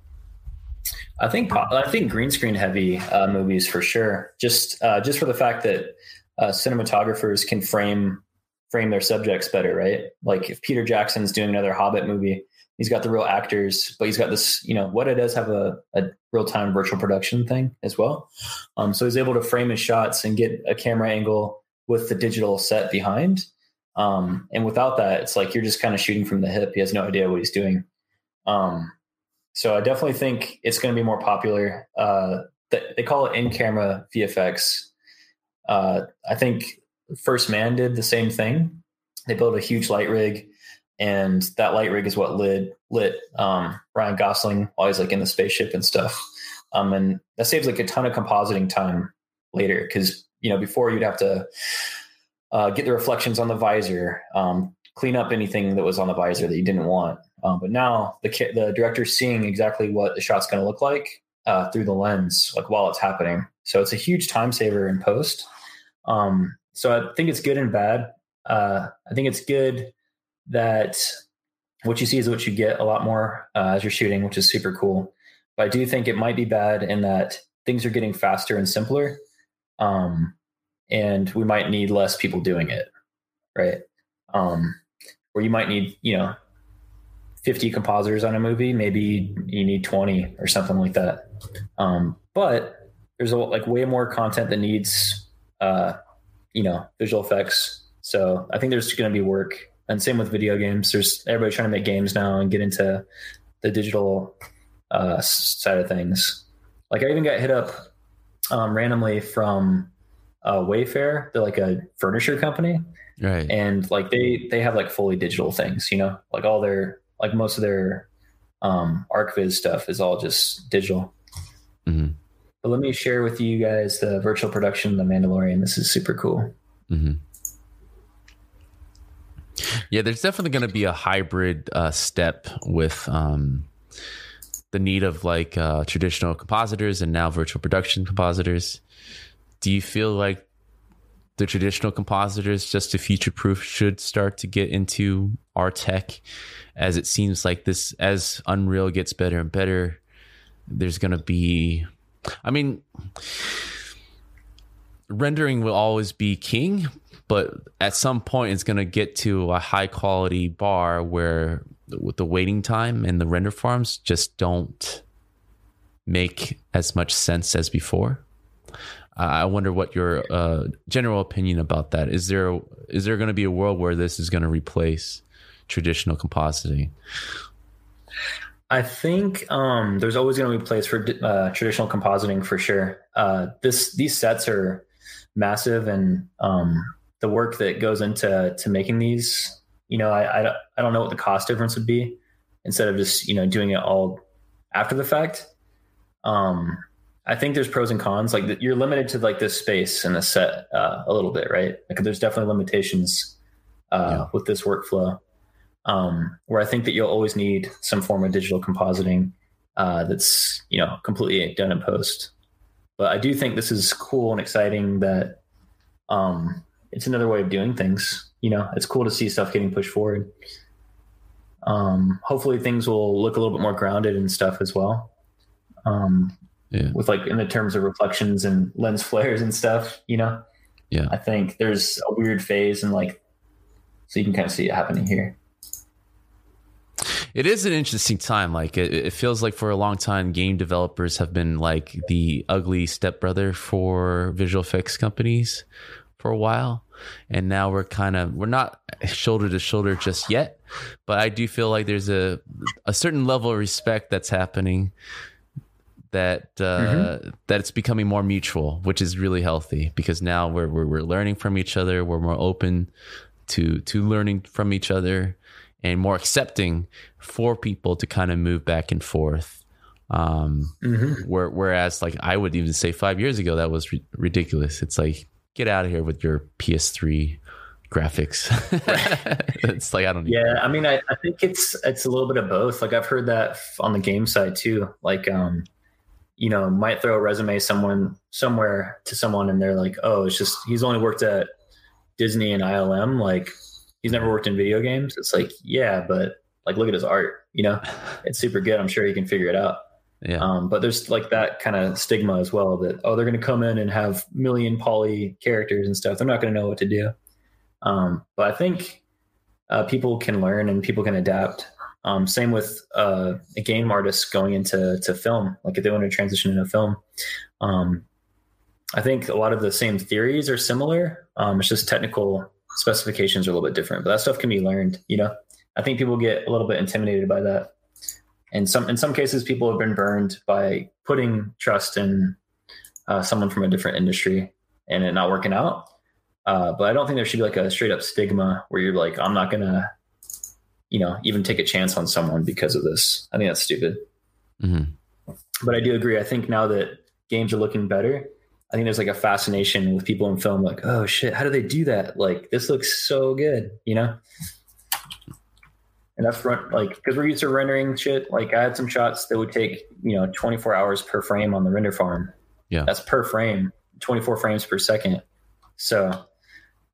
S2: I think I think green screen heavy uh, movies for sure. Just uh, just for the fact that uh, cinematographers can frame frame their subjects better, right? Like if Peter Jackson's doing another Hobbit movie, he's got the real actors, but he's got this, you know, what it does have a, a real time virtual production thing as well. Um, so he's able to frame his shots and get a camera angle with the digital set behind. Um, and without that, it's like you're just kind of shooting from the hip. He has no idea what he's doing. Um, so I definitely think it's going to be more popular. Uh, they call it in camera VFX. Uh, I think First Man did the same thing. They built a huge light rig, and that light rig is what lit lit um, Ryan Gosling while he's like in the spaceship and stuff. Um, and that saves like a ton of compositing time later because you know before you'd have to uh, get the reflections on the visor, um, clean up anything that was on the visor that you didn't want. Um, but now the the director's seeing exactly what the shot's going to look like uh, through the lens, like while it's happening. So it's a huge time saver in post. Um, so I think it's good and bad. Uh, I think it's good that what you see is what you get a lot more uh, as you're shooting, which is super cool. But I do think it might be bad in that things are getting faster and simpler, um, and we might need less people doing it, right? Um, where you might need, you know, 50 compositors on a movie, maybe you need 20 or something like that. Um, but there's a, like way more content that needs, uh, you know, visual effects. So I think there's going to be work and same with video games. There's everybody trying to make games now and get into the digital uh, side of things. Like I even got hit up um, randomly from uh, Wayfair. They're like a furniture company,
S1: right?
S2: And like they they have like fully digital things. You know, like all their like most of their um, ArchViz stuff is all just digital. Mm-hmm. But let me share with you guys the virtual production of The Mandalorian. This is super cool. Mm-hmm.
S1: Yeah, there's definitely going to be a hybrid uh, step with um, the need of like uh, traditional compositors and now virtual production compositors. Do you feel like the traditional compositors, just to future proof, should start to get into our tech as it seems like this as Unreal gets better and better, there's going to be I mean rendering will always be king, but at some point it's going to get to a high quality bar where with the waiting time and the render farms just don't make as much sense as before. I wonder what your uh, general opinion about that is. There is there going to be a world where this is going to replace traditional compositing?
S2: I think um, there's always going to be a place for uh, traditional compositing for sure. Uh, this these sets are massive, and um, the work that goes into to making these, you know, I, I I don't know what the cost difference would be instead of just you know doing it all after the fact. Um, I think there's pros and cons. Like you're limited to like this space and the set uh, a little bit, right? Like there's definitely limitations uh, yeah. with this workflow um, where I think that you'll always need some form of digital compositing uh, that's you know completely done in post. But I do think this is cool and exciting that um, it's another way of doing things. You know, it's cool to see stuff getting pushed forward. Um, hopefully, things will look a little bit more grounded and stuff as well. Um, yeah. With like in the terms of reflections and lens flares and stuff, you know.
S1: Yeah.
S2: I think there's a weird phase and like, so you can kind of see it happening here.
S1: It is an interesting time. Like it, it, feels like for a long time, game developers have been like the ugly stepbrother for visual effects companies for a while, and now we're kind of we're not shoulder to shoulder just yet, but I do feel like there's a a certain level of respect that's happening that uh, mm-hmm. that it's becoming more mutual, which is really healthy because now we're, we're we're learning from each other. We're more open to to learning from each other and more accepting for people to kind of move back and forth. Um, mm-hmm. where, whereas, like, I would even say five years ago, that was ri- ridiculous. It's like, get out of here with your PS3 graphics. it's like I don't.
S2: Yeah, I mean, I, I think it's it's a little bit of both. Like I've heard that on the game side too. Like, um, you know, might throw a resume someone somewhere to someone, and they're like, "Oh, it's just he's only worked at Disney and ILM. Like, he's never worked in video games." It's like, yeah, but like, look at his art. You know, it's super good. I'm sure he can figure it out.
S1: Yeah.
S2: Um, but there's like that kind of stigma as well that oh they're going to come in and have million poly characters and stuff. They're not going to know what to do. Um, but I think uh, people can learn and people can adapt. Um, same with uh, a game artist going into to film. Like if they want to transition into film, um, I think a lot of the same theories are similar. Um, it's just technical specifications are a little bit different, but that stuff can be learned. You know, I think people get a little bit intimidated by that and some in some cases people have been burned by putting trust in uh, someone from a different industry and it not working out. Uh, but i don't think there should be like a straight up stigma where you're like i'm not gonna you know even take a chance on someone because of this. I think that's stupid.
S1: Mm-hmm.
S2: but i do agree. I think now that games are looking better i think there's like a fascination with people in film like oh shit. How do they do that? Like this looks so good you know and that's run like because we're used to rendering shit. Like I had some shots that would take you know 24 hours per frame on the render farm.
S1: Yeah,
S2: that's per frame, 24 frames per second. So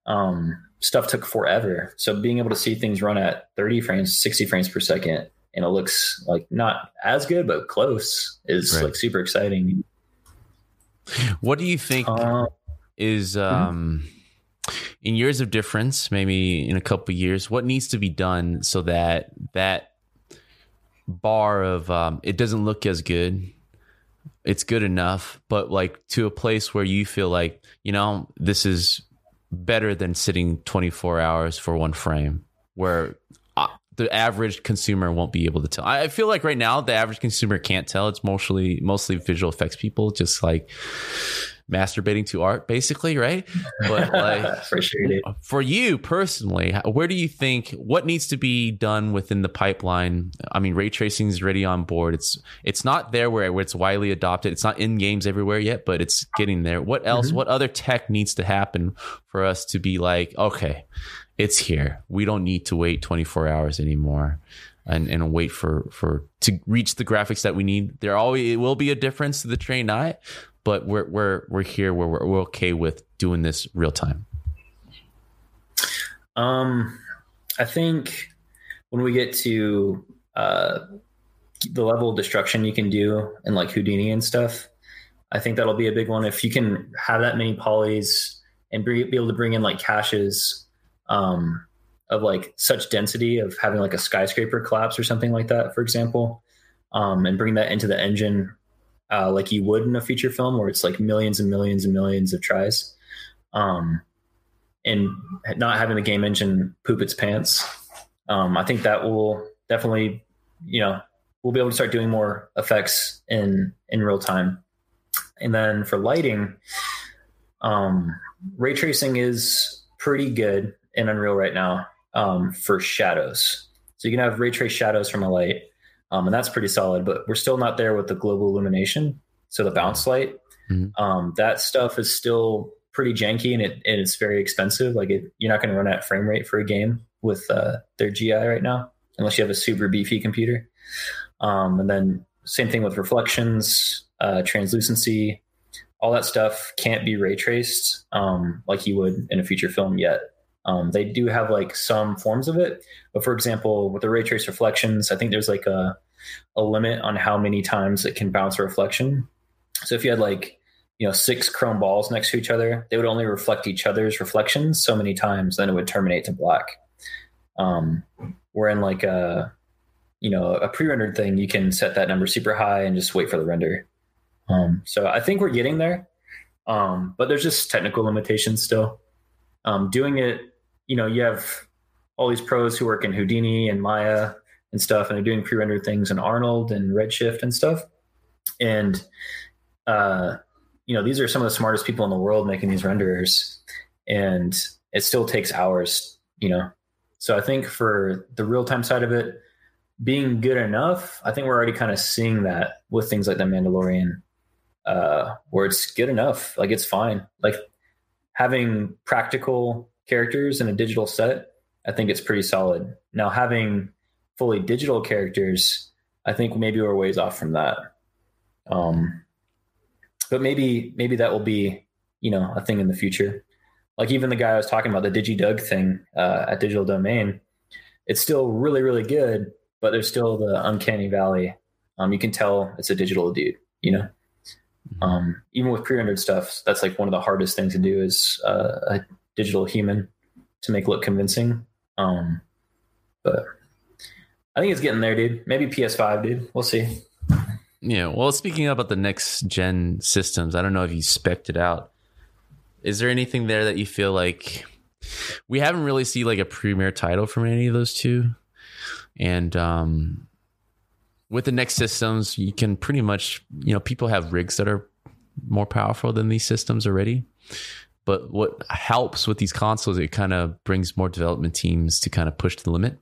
S2: um, stuff took forever. So being able to see things run at 30 frames, 60 frames per second, and it looks like not as good but close is right. like super exciting.
S1: What do you think uh, is mm-hmm. um? Mm-hmm in years of difference, maybe in a couple years, what needs to be done so that that bar of um, it doesn't look as good, it's good enough, but like to a place where you feel like you know this is better than sitting 24 hours for one frame, where the average consumer won't be able to tell. I feel like right now the average consumer can't tell. It's mostly mostly visual effects people, just like masturbating to art basically right but like
S2: for sure
S1: for you personally where do you think what needs to be done within the pipeline i mean ray tracing is ready on board it's it's not there where, where it's widely adopted it's not in games everywhere yet but it's getting there what else mm-hmm. what other tech needs to happen for us to be like okay it's here we don't need to wait 24 hours anymore and, and wait for for to reach the graphics that we need. There always it will be a difference to the train eye, but we're we're we're here where we're, we're okay with doing this real time.
S2: Um, I think when we get to uh, the level of destruction you can do in like Houdini and stuff, I think that'll be a big one. If you can have that many polys and be able to bring in like caches um, of like such density of having like a skyscraper collapse or something like that, for example, um, and bring that into the engine uh, like you would in a feature film where it's like millions and millions and millions of tris. Um, and not having the game engine poop its pants. Um, I think that will definitely, you know, we'll be able to start doing more effects in in real time. And then for lighting, um, ray tracing is pretty good in Unreal right now um, for shadows. So you can have ray trace shadows from a light, um, and that's pretty solid. But we're still not there with the global illumination, so the bounce light. Mm-hmm. Um, that stuff is still pretty janky and, it, and it's very expensive. Like it, you're not going to run at frame rate for a game with uh, their GI right now, unless you have a super beefy computer. Um, and then same thing with reflections, uh, translucency, all that stuff can't be ray traced um, like you would in a feature film yet. Um, they do have like some forms of it, but for example, with the ray trace reflections, I think there's like a a limit on how many times it can bounce a reflection. So if you had like you know six chrome balls next to each other, they would only reflect each other's reflections so many times, then it would terminate to black. Um, where in like a you know a pre-rendered thing, you can set that number super high and just wait for the render. Um, so I think we're getting there, um, but there's just technical limitations still. Um, doing it you know, you have all these pros who work in Houdini and Maya and stuff, and they're doing pre-rendered things in Arnold and Redshift and stuff. And uh, you know, these are some of the smartest people in the world making these renderers, and it still takes hours. You know, so I think for the real-time side of it, being good enough, I think we're already kind of seeing that with things like the Mandalorian, uh, where it's good enough, like it's fine. Like having practical characters in a digital set, I think it's pretty solid. Now having fully digital characters, I think maybe we're ways off from that. Um, but maybe maybe that will be you know a thing in the future. Like even the guy I was talking about, the DigiDoug thing uh, at Digital Domain, it's still really really good, but there's still the uncanny valley. Um, you can tell it's a digital dude, you know. Mm-hmm. Um, even with pre-rendered stuff, that's like one of the hardest things to do is uh, a digital human to make look convincing. Um, but I think it's getting there, dude. Maybe PS5, dude. We'll see.
S1: Yeah. Well, speaking about the next gen systems, I don't know if you spec'd it out. Is there anything there that you feel like we haven't really seen like a premier title from any of those two? And um, with the next systems, you can pretty much, you know, people have rigs that are more powerful than these systems already. But what helps with these consoles, it kind of brings more development teams to kind of push to the limit,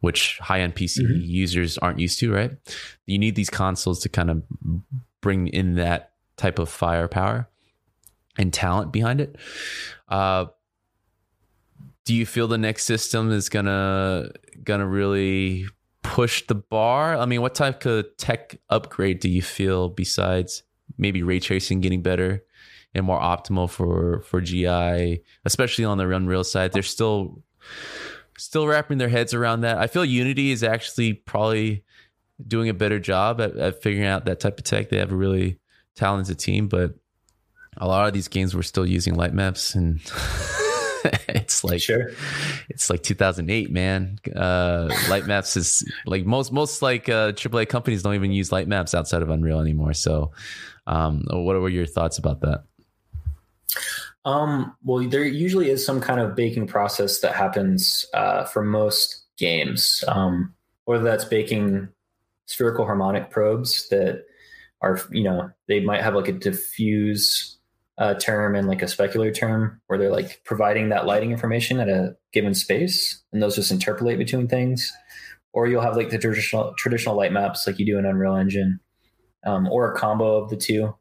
S1: which high end PC mm-hmm. users aren't used to, right? You need these consoles to kind of bring in that type of firepower and talent behind it. Uh, do you feel the next system is gonna gonna really push the bar? I mean, what type of tech upgrade do you feel besides maybe ray tracing getting better? And more optimal for for GI, especially on the Unreal side. They're still still wrapping their heads around that. I feel Unity is actually probably doing a better job at, at figuring out that type of tech. They have a really talented team, but a lot of these games were still using light maps and it's like
S2: sure.
S1: it's like 2008 man uh light maps is like most most like uh aaa companies don't even use light maps outside of unreal anymore so um what were your thoughts about that
S2: um, well, there usually is some kind of baking process that happens uh, for most games, um, whether that's baking spherical harmonic probes that are, you know, they might have like a diffuse uh, term and like a specular term where they're like providing that lighting information at a given space, and those just interpolate between things. Or you'll have like the traditional traditional light maps like you do in Unreal Engine, um, or a combo of the two.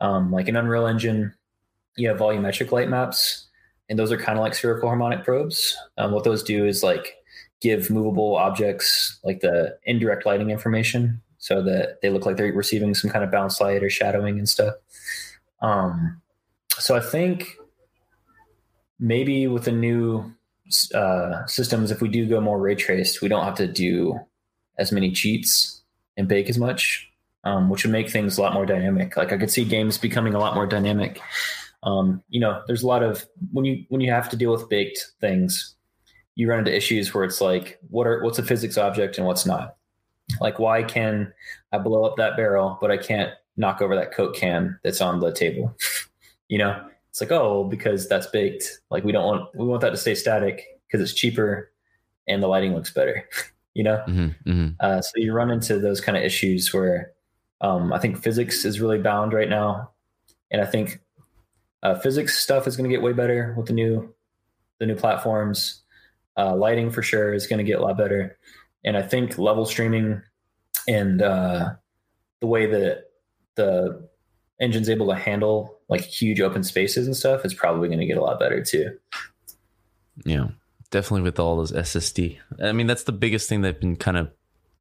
S2: Um, like in Unreal Engine, you have volumetric light maps, and those are kind of like spherical harmonic probes. Um, what those do is like give movable objects like the indirect lighting information so that they look like they're receiving some kind of bounce light or shadowing and stuff. Um, so I think maybe with the new uh, systems, if we do go more ray traced, we don't have to do as many cheats and bake as much, um, which would make things a lot more dynamic. Like I could see games becoming a lot more dynamic um, you know, there's a lot of when you when you have to deal with baked things, you run into issues where it's like, what are what's a physics object and what's not? Like, why can I blow up that barrel, but I can't knock over that Coke can that's on the table? you know, it's like, oh, because that's baked. Like, we don't want we want that to stay static because it's cheaper and the lighting looks better. you know, mm-hmm, mm-hmm. Uh, so you run into those kind of issues where um, I think physics is really bound right now, and I think uh, physics stuff is going to get way better with the new the new platforms. Uh, lighting for sure is going to get a lot better, and I think level streaming and uh, the way that the engine's able to handle like huge open spaces and stuff is probably going to get a lot better too.
S1: Yeah, definitely with all those SSD. I mean, that's the biggest thing they've been kind of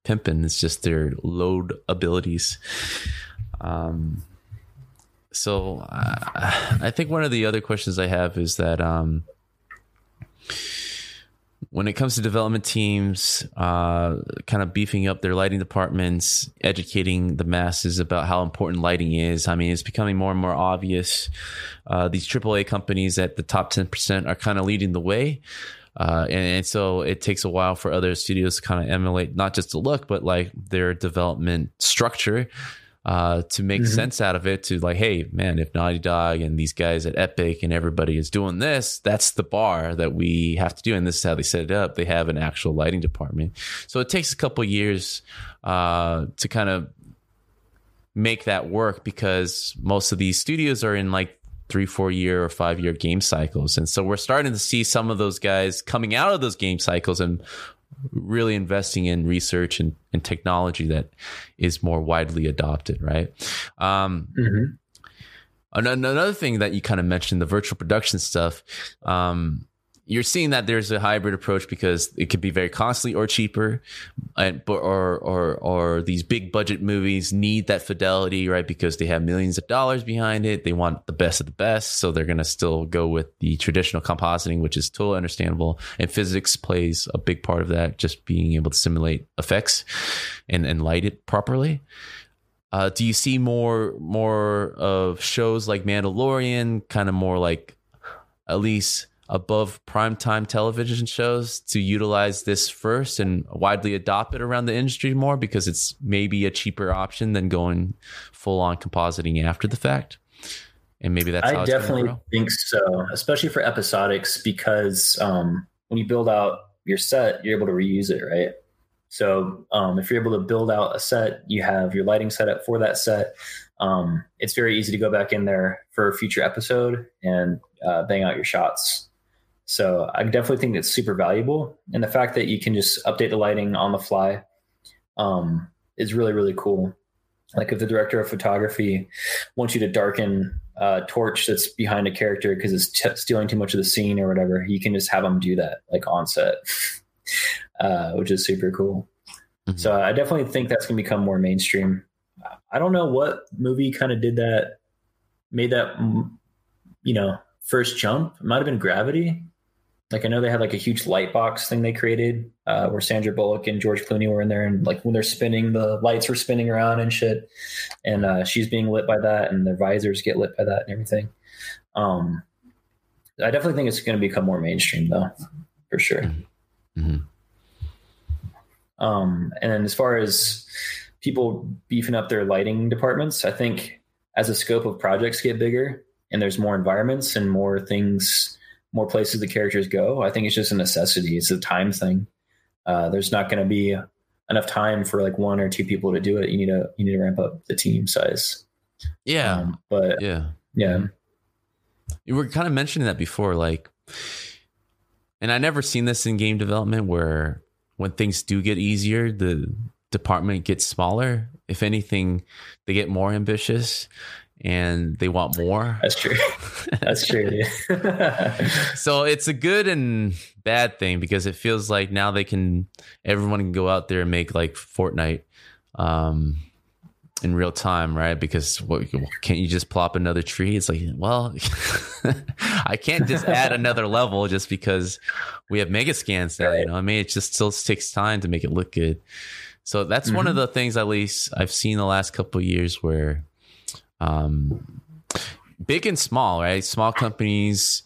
S1: pimping. It's just their load abilities. Um, so uh, I think one of the other questions I have is that um, when it comes to development teams, uh, kind of beefing up their lighting departments, educating the masses about how important lighting is. I mean, it's becoming more and more obvious. Uh, these AAA companies at the top 10% are kind of leading the way. Uh, and, and, so it takes a while for other studios to kind of emulate not just the look, but like their development structure uh, to make mm-hmm. sense out of it to like, hey, man, if Naughty Dog and these guys at Epic and everybody is doing this, that's the bar that we have to do. And this is how they set it up. They have an actual lighting department. So it takes a couple years uh, to kind of make that work because most of these studios are in like three, four year or five year game cycles. And so we're starting to see some of those guys coming out of those game cycles and really investing in research and, and technology that is more widely adopted, right? Um, mm-hmm. Another thing that you kind of mentioned, the virtual production stuff. Um, you're seeing that there's a hybrid approach because it could be very costly or cheaper, and or or or these big budget movies need that fidelity, right? Because they have millions of dollars behind it. They want the best of the best, so they're gonna still go with the traditional compositing, which is totally understandable. And physics plays a big part of that, just being able to simulate effects and and light it properly. Uh, do you see more more of shows like Mandalorian, kind of more like at least above primetime television shows to utilize this first and widely adopt it around the industry more because it's maybe a cheaper option than going full on compositing after the fact. And maybe that's
S2: I definitely think so, especially for episodics, because um, when you build out your set, you're able to reuse it, right? So um, if you're able to build out a set, you have your lighting set up for that set. Um, it's very easy to go back in there for a future episode and uh, bang out your shots. So I definitely think it's super valuable, and the fact that you can just update the lighting on the fly um, is really really cool. Like if the director of photography wants you to darken a torch that's behind a character because it's t- stealing too much of the scene or whatever, you can just have them do that like on set, uh, which is super cool. Mm-hmm. So I definitely think that's going to become more mainstream. I don't know what movie kind of did that, made that, you know, first jump. It might have been Gravity. Like I know they had like a huge light box thing they created uh, where Sandra Bullock and George Clooney were in there, and like when they're spinning, the lights were spinning around and shit, and uh, she's being lit by that, and their visors get lit by that and everything. Um, I definitely think it's going to become more mainstream though, for sure. Mm-hmm. mm-hmm. Um, and then as far as people beefing up their lighting departments, I think as the scope of projects get bigger and there's more environments and more things more places the characters go. I think it's just a necessity. It's a time thing. Uh, there's not going to be enough time for like one or two people to do it. You need to you need to ramp up the team size.
S1: Yeah, um,
S2: but
S1: yeah,
S2: yeah.
S1: You were kind of mentioning that before, like, and I never seen this in game development where when things do get easier, the department gets smaller. If anything, they get more ambitious and they want more.
S2: That's true. That's true.
S1: so it's a good and bad thing because it feels like now they can everyone can go out there and make like Fortnite um, in real time, right? Because what can't you just plop another tree? It's like, well, I can't just add another level just because we have Megascans now. Right. You know, I mean, it just still takes time to make it look good. So that's mm-hmm. one of mm-hmm. the things, at least I've seen the last couple years, where um, big and small, right? Small companies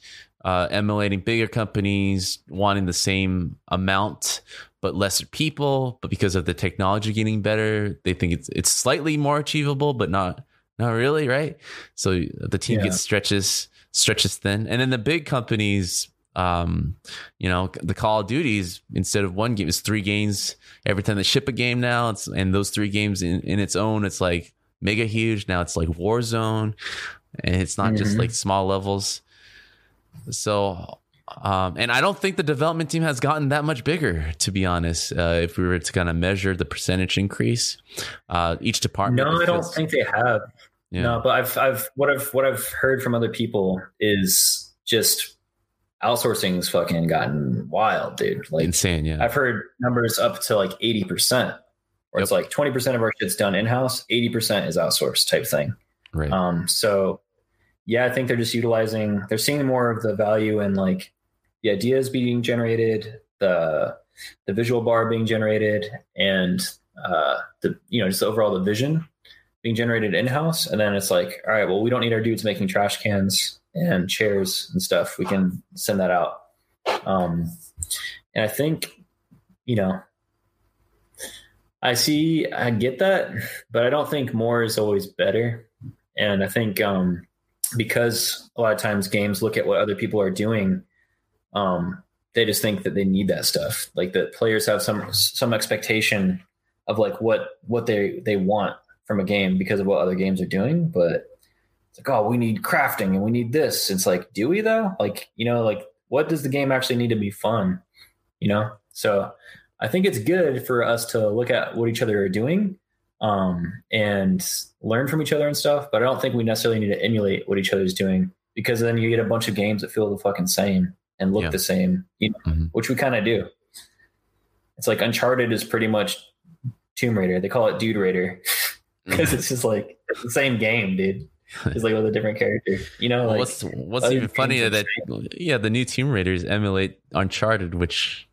S1: uh, emulating bigger companies, wanting the same amount but lesser people. But because of the technology getting better, they think it's it's slightly more achievable, but not not really, right? So the team yeah. gets stretches stretches thin, and then the big companies. Um, you know, the Call of Duties instead of one game, it's three games every time they ship a game now. It's and those three games in, in its own, it's like mega huge. Now it's like Warzone, and it's not mm-hmm. just like small levels. So, um, and I don't think the development team has gotten that much bigger, to be honest. Uh, if we were to kind of measure the percentage increase, uh, each department.
S2: No, I don't think they have. Yeah. No, but I've, I've, what I've, what I've heard from other people is just outsourcing's fucking gotten wild, dude. Like
S1: insane. Yeah,
S2: I've heard numbers up to like eighty percent where yep. it's like 20% of our shit's done in house, 80% is outsourced type thing.
S1: Right.
S2: Um, so yeah, I think they're just utilizing, they're seeing more of the value in like the ideas being generated, the, the visual bar being generated and, uh, the, you know, just overall the vision being generated in house. And then it's like, all right, well, we don't need our dudes making trash cans and chairs and stuff. We can send that out. Um, and I think, you know, I see, I get that, but I don't think more is always better. And I think um, because a lot of times games look at what other people are doing, um, they just think that they need that stuff. Like the players have some some expectation of like what what they they want from a game because of what other games are doing, but it's like, oh, we need crafting and we need this. It's like, do we though? Like, you know, like what does the game actually need to be fun? You know? So I think it's good for us to look at what each other are doing um, and learn from each other and stuff. But I don't think we necessarily need to emulate what each other's doing because then you get a bunch of games that feel the fucking same. and look
S1: Yeah.
S2: the same, you know,
S1: Mhm.
S2: which we kind of do. It's like Uncharted is pretty much Tomb Raider. They call it Dude Raider because it's just like it's the same game, dude. It's like with a different character. You know, like
S1: what's what's even funnier that yeah, the new Tomb Raiders emulate Uncharted, which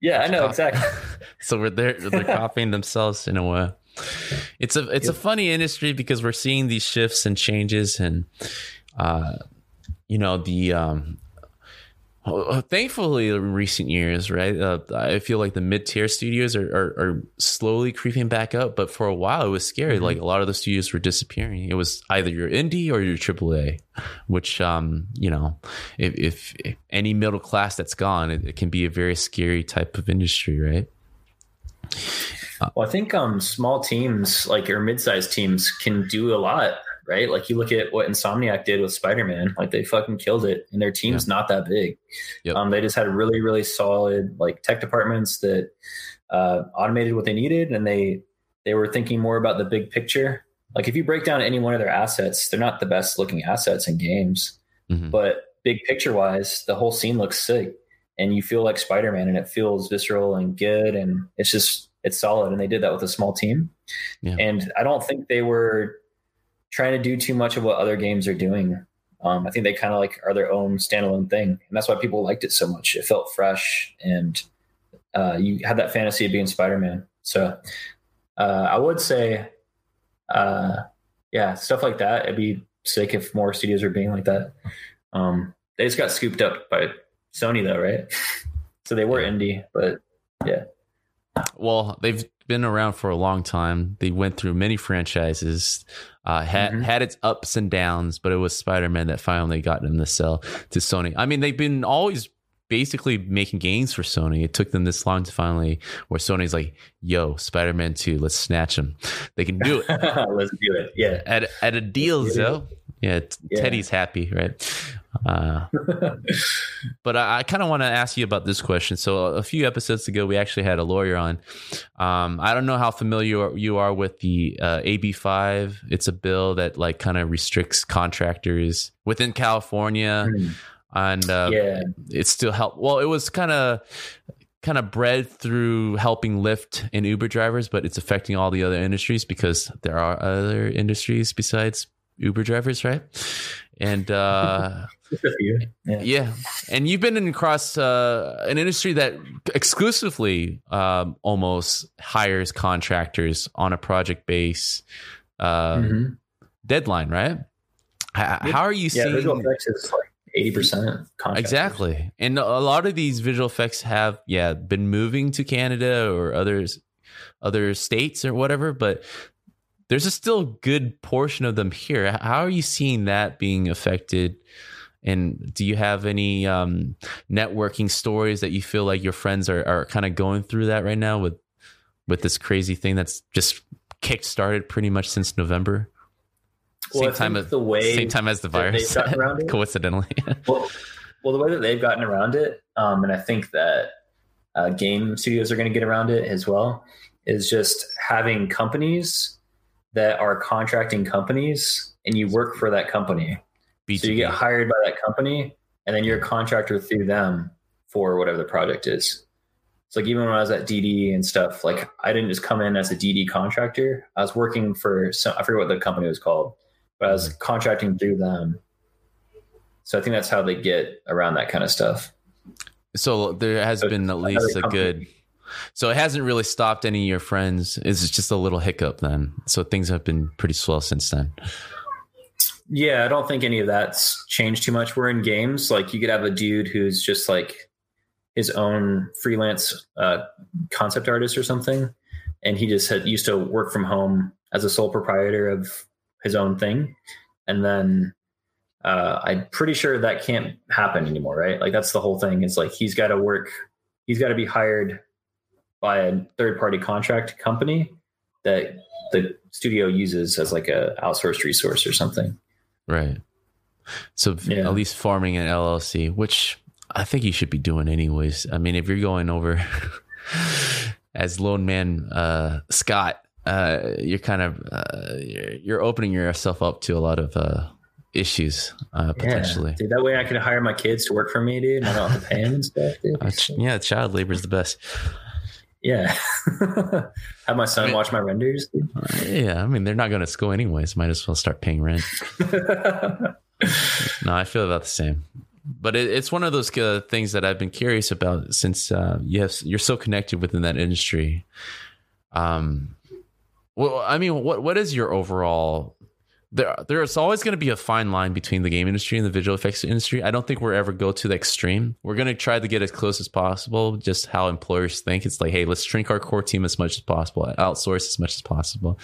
S2: yeah, I know exactly.
S1: so we're they're they're copying themselves in a way. It's a it's a funny industry because we're seeing these shifts and changes and uh you know the um thankfully in recent years right uh, i feel like the mid-tier studios are, are, are slowly creeping back up but for a while it was scary.
S2: Mm-hmm.
S1: like a lot of the studios were disappearing. It was either your indie or your aaa which um you know if, if, if any middle class that's gone it, it can be a very scary type of industry right?
S2: Well, I think um, small teams, like or mid-sized teams, can do a lot, right? Like you look at what Insomniac did with Spider-Man, like they fucking killed it, and their team's not that big.
S1: Yep.
S2: Um, they just had really, really solid like tech departments that uh, automated what they needed, and they they were thinking more about the big picture. Like if you break down any one of their assets, they're not the best looking assets in games,
S1: Mhm.
S2: but big picture wise, the whole scene looks sick, and you feel like Spider-Man, and it feels visceral and good, and it's just it's solid. And they did that with a small team,
S1: Yeah.
S2: and I don't think they were trying to do too much of what other games are doing. Um, I think they kind of like are their own standalone thing, and that's why people liked it so much. It felt fresh, and uh, you had that fantasy of being Spider-Man. So uh, I would say, uh, yeah, stuff like that. It'd be sick if more studios were being like that. Um, they just got scooped up by Sony, though, right? so they were indie, but yeah,
S1: Well, they've been around for a long time. They went through many franchises, uh, had
S2: Mhm.
S1: had its ups and downs, but it was Spider Man that finally got them to sell to Sony. I mean, they've been always basically making games for Sony. It took them this long to finally where Sony's like, "Yo, Spider Man Two, let's snatch them. They can do it
S2: let's do it. Yeah.
S1: at at a deal, though." Yeah,
S2: Yeah.
S1: Teddy's happy, right? Uh, but I, I kind of want to ask you about this question. So a few episodes ago, we actually had a lawyer on. Um, I don't know how familiar you are with the uh, AB5. It's a bill that like kind of restricts contractors within California, and uh,
S2: yeah.
S1: it's still help. Well, it was kind of kind of bred through helping Lyft and Uber drivers, but it's affecting all the other industries because there are other industries besides Uber drivers, right? And uh.
S2: Yeah.
S1: yeah, and you've been in across uh, an industry that exclusively um, almost hires contractors on a project base uh,
S2: Mhm.
S1: deadline, right? How are you
S2: Yeah,
S1: seeing
S2: visual effects is like eighty percent.
S1: exactly? And a lot of these visual effects have yeah been moving to Canada or others other states or whatever, but there's a still good portion of them here. How are you seeing that being affected? And do you have any um, networking stories that you feel like your friends are, are kind of going through that right now with with this crazy thing that's just kick started pretty much since November?
S2: Well,
S1: same time as
S2: the way
S1: same time as the virus, coincidentally.
S2: well, well, the way that they've gotten around it, um, and I think that uh, game studios are going to get around it as well, is just having companies that are contracting companies, and you work for that company. So you get hired by that company, and then you're a contractor through them for whatever the project is. It's like even when I was at DD and stuff, like I didn't just come in as a DD contractor. I was working for some, I forget what the company was called, but I was mm-hmm. contracting through them. So I think that's how they get around that kind of stuff.
S1: So there has
S2: So
S1: been at least a good. So it hasn't really stopped any of your friends. It's just a little hiccup then. So things have been pretty swell since then.
S2: Yeah, I don't think any of that's changed too much. We're in games. Like you could have a dude who's just like his own freelance uh, concept artist or something, and he just had used to work from home as a sole proprietor of his own thing, and then uh, I'm pretty sure that can't happen anymore, right? Like that's the whole thing. Is like he's got to work, he's got to be hired by a third party contract company that the studio uses as like a outsourced resource or something.
S1: Right. So
S2: Yeah.
S1: at least forming an LLC, which I think you should be doing anyways. I mean, if you're going over as lone man uh, Scott, uh, you're kind of uh, you're, opening yourself up to a lot of uh, issues uh, potentially.
S2: Yeah, dude, that way I can hire my kids to work for me, dude. And I don't have to pay them and stuff, dude.
S1: Uh, yeah, child labor is the best.
S2: Yeah. have my son watch my renders.
S1: Yeah, I mean they're not going to school anyways. Might as well start paying rent. no, I feel about the same. But it, it's one of those uh, things that I've been curious about since uh, you have, you're so connected within that industry. Um, well, I mean, what what is your overall there there's always going to be a fine line between the game industry and the visual effects industry. I don't think we're ever go to the extreme. We're going to try to get as close as possible. Just how employers think. It's like, hey, let's shrink our core team as much as possible, outsource as much as possible.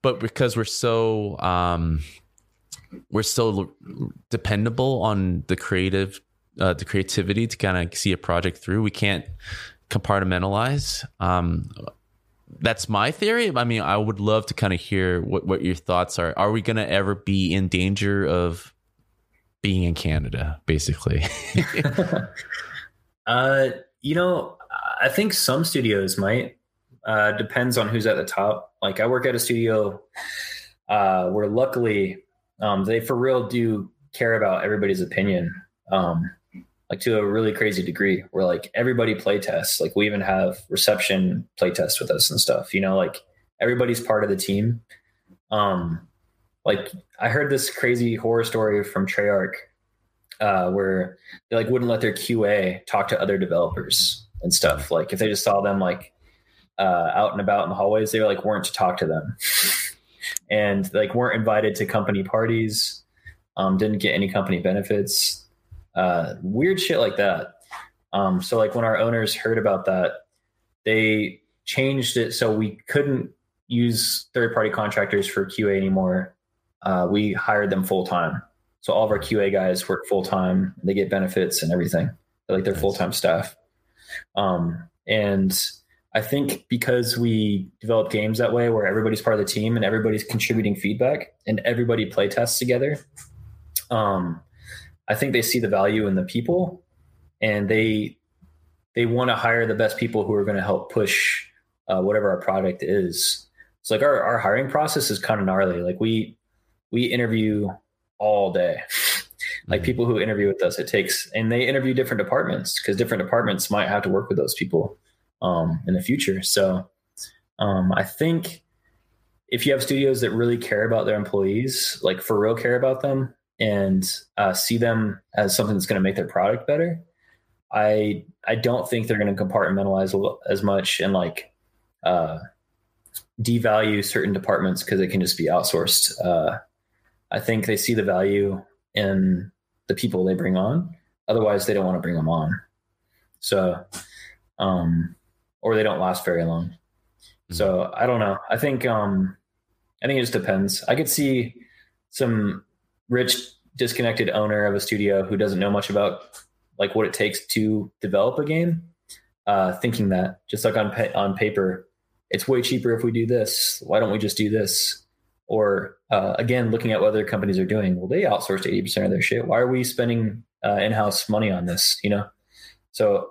S1: But because we're so um, we're so dependable on the creative uh, the creativity to kind of see a project through, we can't compartmentalize. Um, that's my theory. I mean, I would love to kind of hear what, what your thoughts are. Are we going to ever be in danger of being in Canada, basically?
S2: uh, you know, I think some studios might. Uh, depends on who's at the top. Like I work at a studio uh, where luckily um, they for real do care about everybody's opinion. Um, like to a really crazy degree where like everybody play tests. Like we even have reception play tests with us and stuff, you know, like everybody's part of the team. Um, like I heard this crazy horror story from Treyarch, uh, where they like wouldn't let their QA talk to other developers and stuff. Like if they just saw them like uh, out and about in the hallways, they like weren't to talk to them, and like weren't invited to company parties, um, didn't get any company benefits uh, weird shit like that. Um, so like when our owners heard about that, they changed it so we couldn't use third party contractors for QA anymore. Uh, we hired them full time. So all of our QA guys work full time. They get benefits and everything. Like they're like their nice. full time staff. Um, and I think because we develop games that way, where everybody's part of the team and everybody's contributing feedback and everybody play tests together, um, I think they see the value in the people and they they want to hire the best people who are going to help push uh, whatever our product is. It's like our, our hiring process is kind of gnarly. Like we we interview all day. like mm-hmm. people who interview with us, it takes and they interview different departments because different departments might have to work with those people um, in the future. So um, I think if you have studios that really care about their employees, like for real care about them, and uh, see them as something that's going to make their product better, I I don't think they're going to compartmentalize as much and like uh, devalue certain departments because it can just be outsourced. Uh, I think they see the value in the people they bring on. Otherwise, they don't want to bring them on. So, um, or they don't last very long. Mm-hmm. So I don't know. I think um, I think it just depends. I could see some rich disconnected owner of a studio who doesn't know much about like what it takes to develop a game uh, thinking that just like on pa- on paper it's way cheaper if we do this. Why don't we just do this? Or uh, again looking at what other companies are doing well they outsourced 80% of their shit. Why are we spending uh, in-house money on this you know? So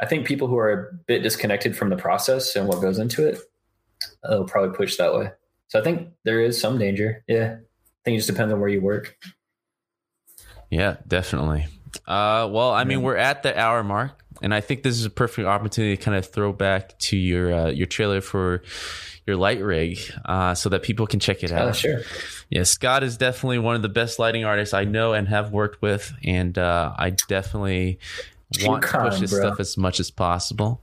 S2: i think people who are a bit disconnected from the process and what goes into it they'll probably push that way. So i think there is some danger. Yeah think it just depends on where you work.
S1: Yeah, definitely. Uh, well, I mean, we're at the hour mark, and I think this is a perfect opportunity to kind of throw back to your uh, your trailer for your light rig, uh, so that people can check it out.
S2: Oh, sure.
S1: Yeah, Scott is definitely one of the best lighting artists I know and have worked with, and uh, I definitely want to push this bro. stuff as much as possible.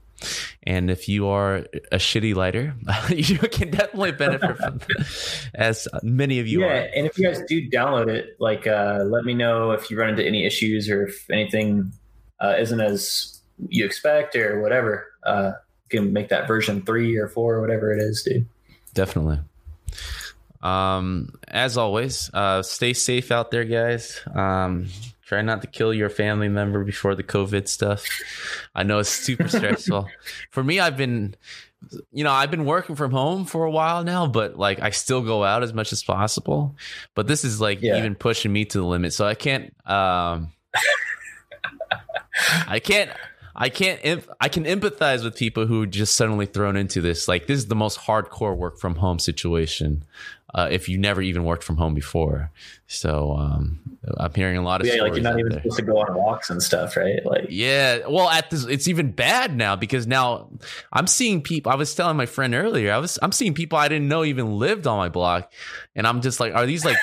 S1: And if you are a shitty lighter, you can definitely benefit from that, as many of you
S2: yeah,
S1: are.
S2: and if you guys do download it, like uh, let me know if you run into any issues or if anything uh, isn't as you expect or whatever. Uh, you can make that version three or four or whatever it is, dude.
S1: Definitely. Um, as always, uh, stay safe out there, guys. Um, Try not to kill your family member before the COVID stuff. I know it's super stressful. For me, I've been, you know, I've been working from home for a while now, but like I still go out as much as possible. But this is like yeah. even pushing me to the limit. So I can't, um, I can't, I can't, I can empathize with people who are just suddenly thrown into this. Like this is the most hardcore work from home situation uh, if you never even worked from home before. So um, I'm hearing a lot of
S2: yeah, like you're not even
S1: there.
S2: supposed to go on walks and stuff, right? Like
S1: yeah, well, at this, it's even bad now because now I'm seeing people. I was telling my friend earlier, I was I'm seeing people I didn't know even lived on my block, and I'm just like, are these like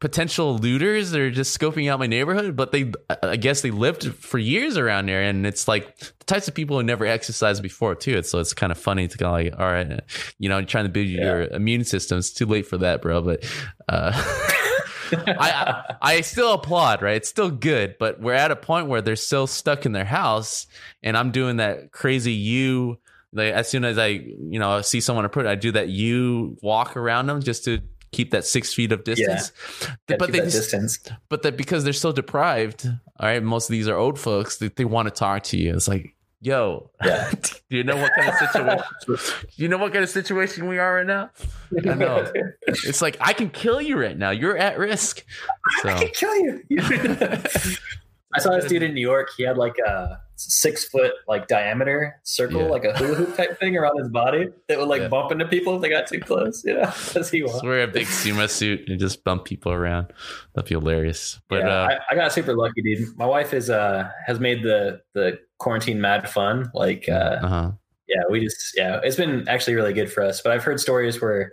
S1: potential looters that are just scoping out my neighborhood? But they, I guess, they lived for years around there, and it's like the types of people who never exercised before too. It's, So it's kind of funny to kind of like, all right, you know, trying to build yeah. your immune system. It's too late for that, bro. But. Uh, I, I still applaud, right? It's still good, but we're at a point where they're still stuck in their house, and I'm doing that crazy you. Like as soon as I, you know, see someone approach, I do that you walk around them just to keep that six feet of distance.
S2: Yeah. But they just, distance.
S1: But that because they're so deprived, all right. Most of these are old folks. They, they want to talk to you. It's like, yo,
S2: yeah.
S1: do you know what kind of situation? do you know what kind of situation we are right now? I know. It's like I can kill you right now. You're at risk.
S2: So. I can kill you. I saw this dude in New York. He had like a six foot like diameter circle, yeah. like a hula hoop type thing around his body that would like yeah. bump into people if they got too close. You know, because he
S1: was. Wear a big sumo suit and just bump people around. That'd be hilarious. But yeah, uh,
S2: I, I, got super lucky, dude. My wife is uh has made the the quarantine mad fun. Like, uh, uh-huh. yeah, we just yeah, it's been actually really good for us. But I've heard stories where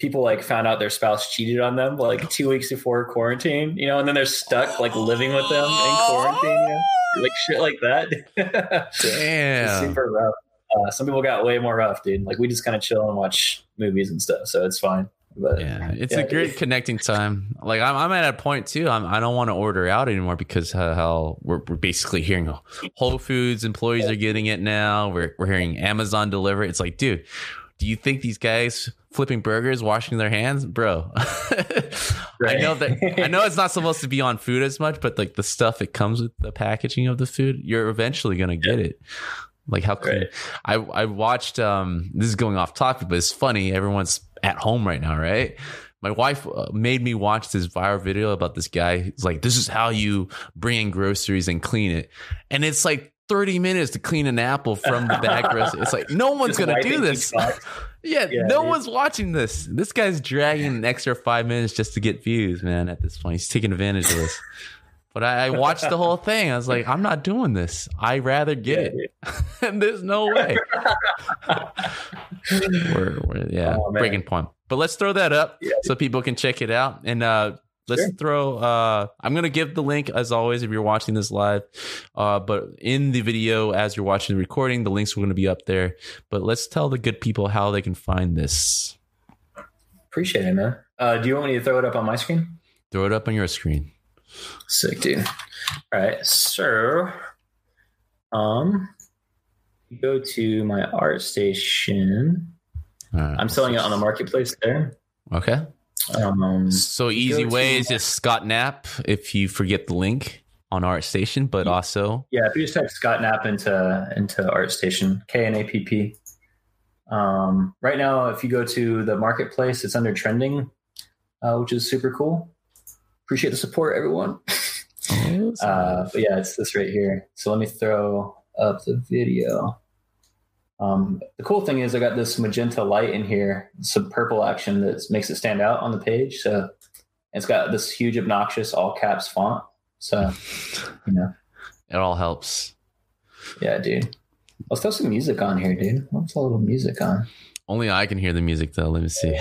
S2: people like found out their spouse cheated on them like two weeks before quarantine, you know, and then they're stuck like living with them in quarantine, you know? like shit like that.
S1: Damn,
S2: super rough. Uh, some people got way more rough, dude. Like we just kind of chill and watch movies and stuff, so it's fine. But
S1: yeah, it's yeah, a great connecting time. Like I'm, I'm at a point too. I'm, I do not want to order out anymore because uh, how we're, we're basically hearing Whole Foods employees are getting it now. We're we're hearing Amazon deliver. It's like, dude, do you think these guys flipping burgers, washing their hands, bro? right. I know that I know it's not supposed to be on food as much, but like the stuff that comes with the packaging of the food, you're eventually gonna get yeah. it. Like how clean. Right. I I watched. Um, this is going off topic, but it's funny. Everyone's at home right now, right? My wife uh, made me watch this viral video about this guy. He's like, "This is how you bring in groceries and clean it," and it's like 30 minutes to clean an apple from the bag. it's like no one's gonna do this. yeah, yeah, no dude. one's watching this. This guy's dragging an extra five minutes just to get views, man. At this point, he's taking advantage of this. But I, I watched the whole thing. I was like, I'm not doing this. I rather get yeah, it. and there's no way. we're, we're, yeah, oh, breaking point. But let's throw that up yeah, so people can check it out. And uh, let's sure. throw uh i'm gonna give the link as always if you're watching this live uh but in the video as you're watching the recording the links are to be up there. But let's tell the good people how they can find this.
S2: Appreciate it man. Uh do you want me to throw it up on my screen?
S1: Throw it up on your screen.
S2: Sick dude. All right so um go to my ArtStation right, i'm selling it on the marketplace there.
S1: Okay um, so easy way is just Scott Knapp if you forget the link on ArtStation, but also
S2: yeah, if you just type Scott Knapp into into ArtStation, K N A P P. Um, right now, if you go to the marketplace, it's under trending, uh, which is super cool. Appreciate the support, everyone. Oh, uh, but yeah, it's this right here. So let me throw up the video. Um, the cool thing is I got this magenta light in here, some purple action that makes it stand out on the page. So it's got this huge obnoxious all caps font. So, you know,
S1: it all helps.
S2: Yeah, dude. Let's throw some music on here, dude. Let's throw a little music on.
S1: Only I can hear the music though. Let me see.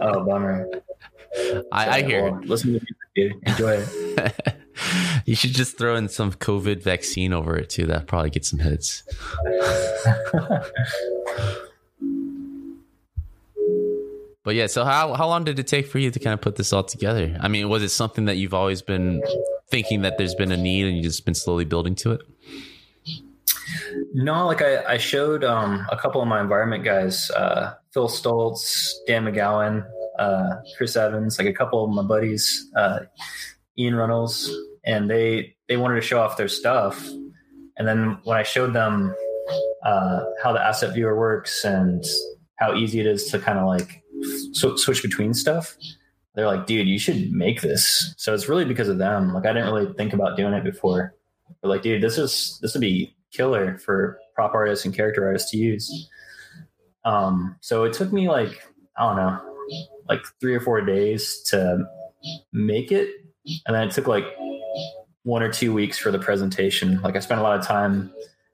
S2: oh, bummer.
S1: I, I hear well,
S2: it. Listen to the music, dude. Enjoy it.
S1: You should just throw in some COVID vaccine over it too. That probably get some hits. but yeah, so how how long did it take for you to kind of put this all together? I mean, was it something that you've always been thinking that there's been a need and you just been slowly building to it?
S2: No, like I, I showed um, a couple of my environment guys, uh, Phil Stoltz, Dan McGowan, uh, Chris Evans, like a couple of my buddies, uh, Ian Runnels, and they they wanted to show off their stuff. And then when I showed them uh, how the asset viewer works and how easy it is to kind of like sw- switch between stuff, they're like, "Dude, you should make this." So it's really because of them. Like I didn't really think about doing it before. But like, dude, this is this would be killer for prop artists and character artists to use. Um, so it took me like I don't know like three or four days to make it, and then it took like one or two weeks for the presentation. Like I spent a lot of time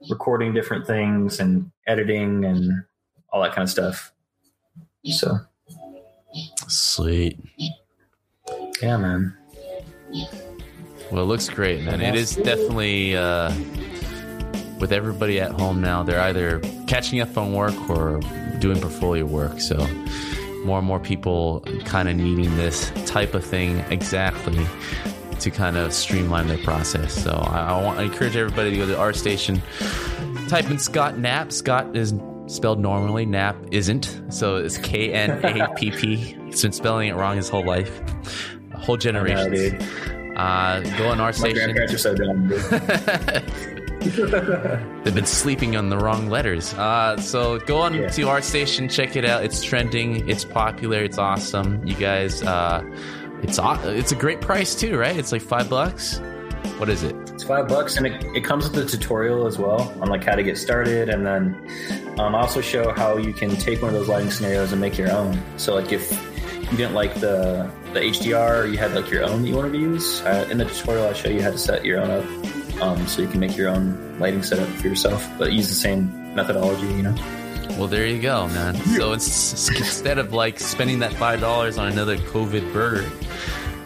S2: recording different things and editing and all that kind of stuff. So
S1: sweet.
S2: Yeah, man.
S1: Well, it looks great, man. It is definitely uh, with everybody at home now. They're either catching up on work or doing portfolio work. So more and more people kind of needing this type of thing exactly to kind of streamline their process. So I, I want I encourage everybody to go to ArtStation, type in Scott Knapp. Scott is spelled normally. Knapp isn't. So it's K N A P P. He's been spelling it wrong his whole life, a whole generation. Uh, go on ArtStation. My grandparents are so dumb. They've been sleeping on the wrong letters. Uh, so go on yeah. to ArtStation, check it out. It's trending. It's popular. It's awesome. You guys, uh, it's it's a great price too, right? It's like five bucks. What is it?
S2: It's five bucks, and it, it comes with a tutorial as well on like how to get started, and then um, I also show how you can take one of those lighting scenarios and make your own. So like if you didn't like the the HDR, or you had like your own that you wanted to use. Uh, in the tutorial, I show you how to set your own up, um, so you can make your own lighting setup for yourself, but use the same methodology. You know.
S1: Well, there you go, man. So it's, instead of like spending that five dollars on another COVID burger,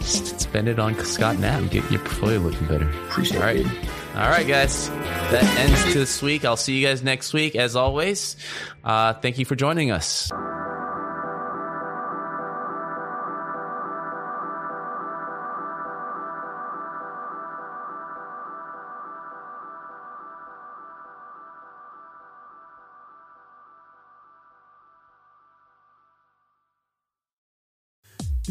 S1: spend it on Scott Knapp. Get your portfolio looking better.
S2: Appreciate All right. it.
S1: All right, guys. That ends this week. I'll see you guys next week. As always, uh, thank you for joining us.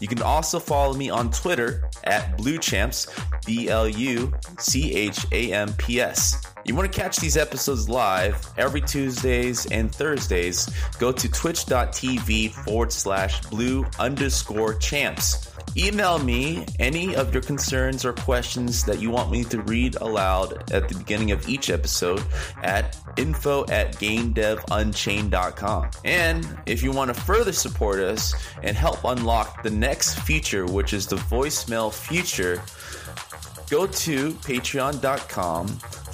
S1: You can also follow me on Twitter at BluChamps, B L U C H A M P S. You want to catch these episodes live every Tuesdays and Thursdays? Go to twitch.tv forward slash blue underscore champs. Email me any of your concerns or questions that you want me to read aloud at the beginning of each episode at info at gamedevunchained.com. And if you want to further support us and help unlock the next feature, which is the voicemail feature, go to patreon.com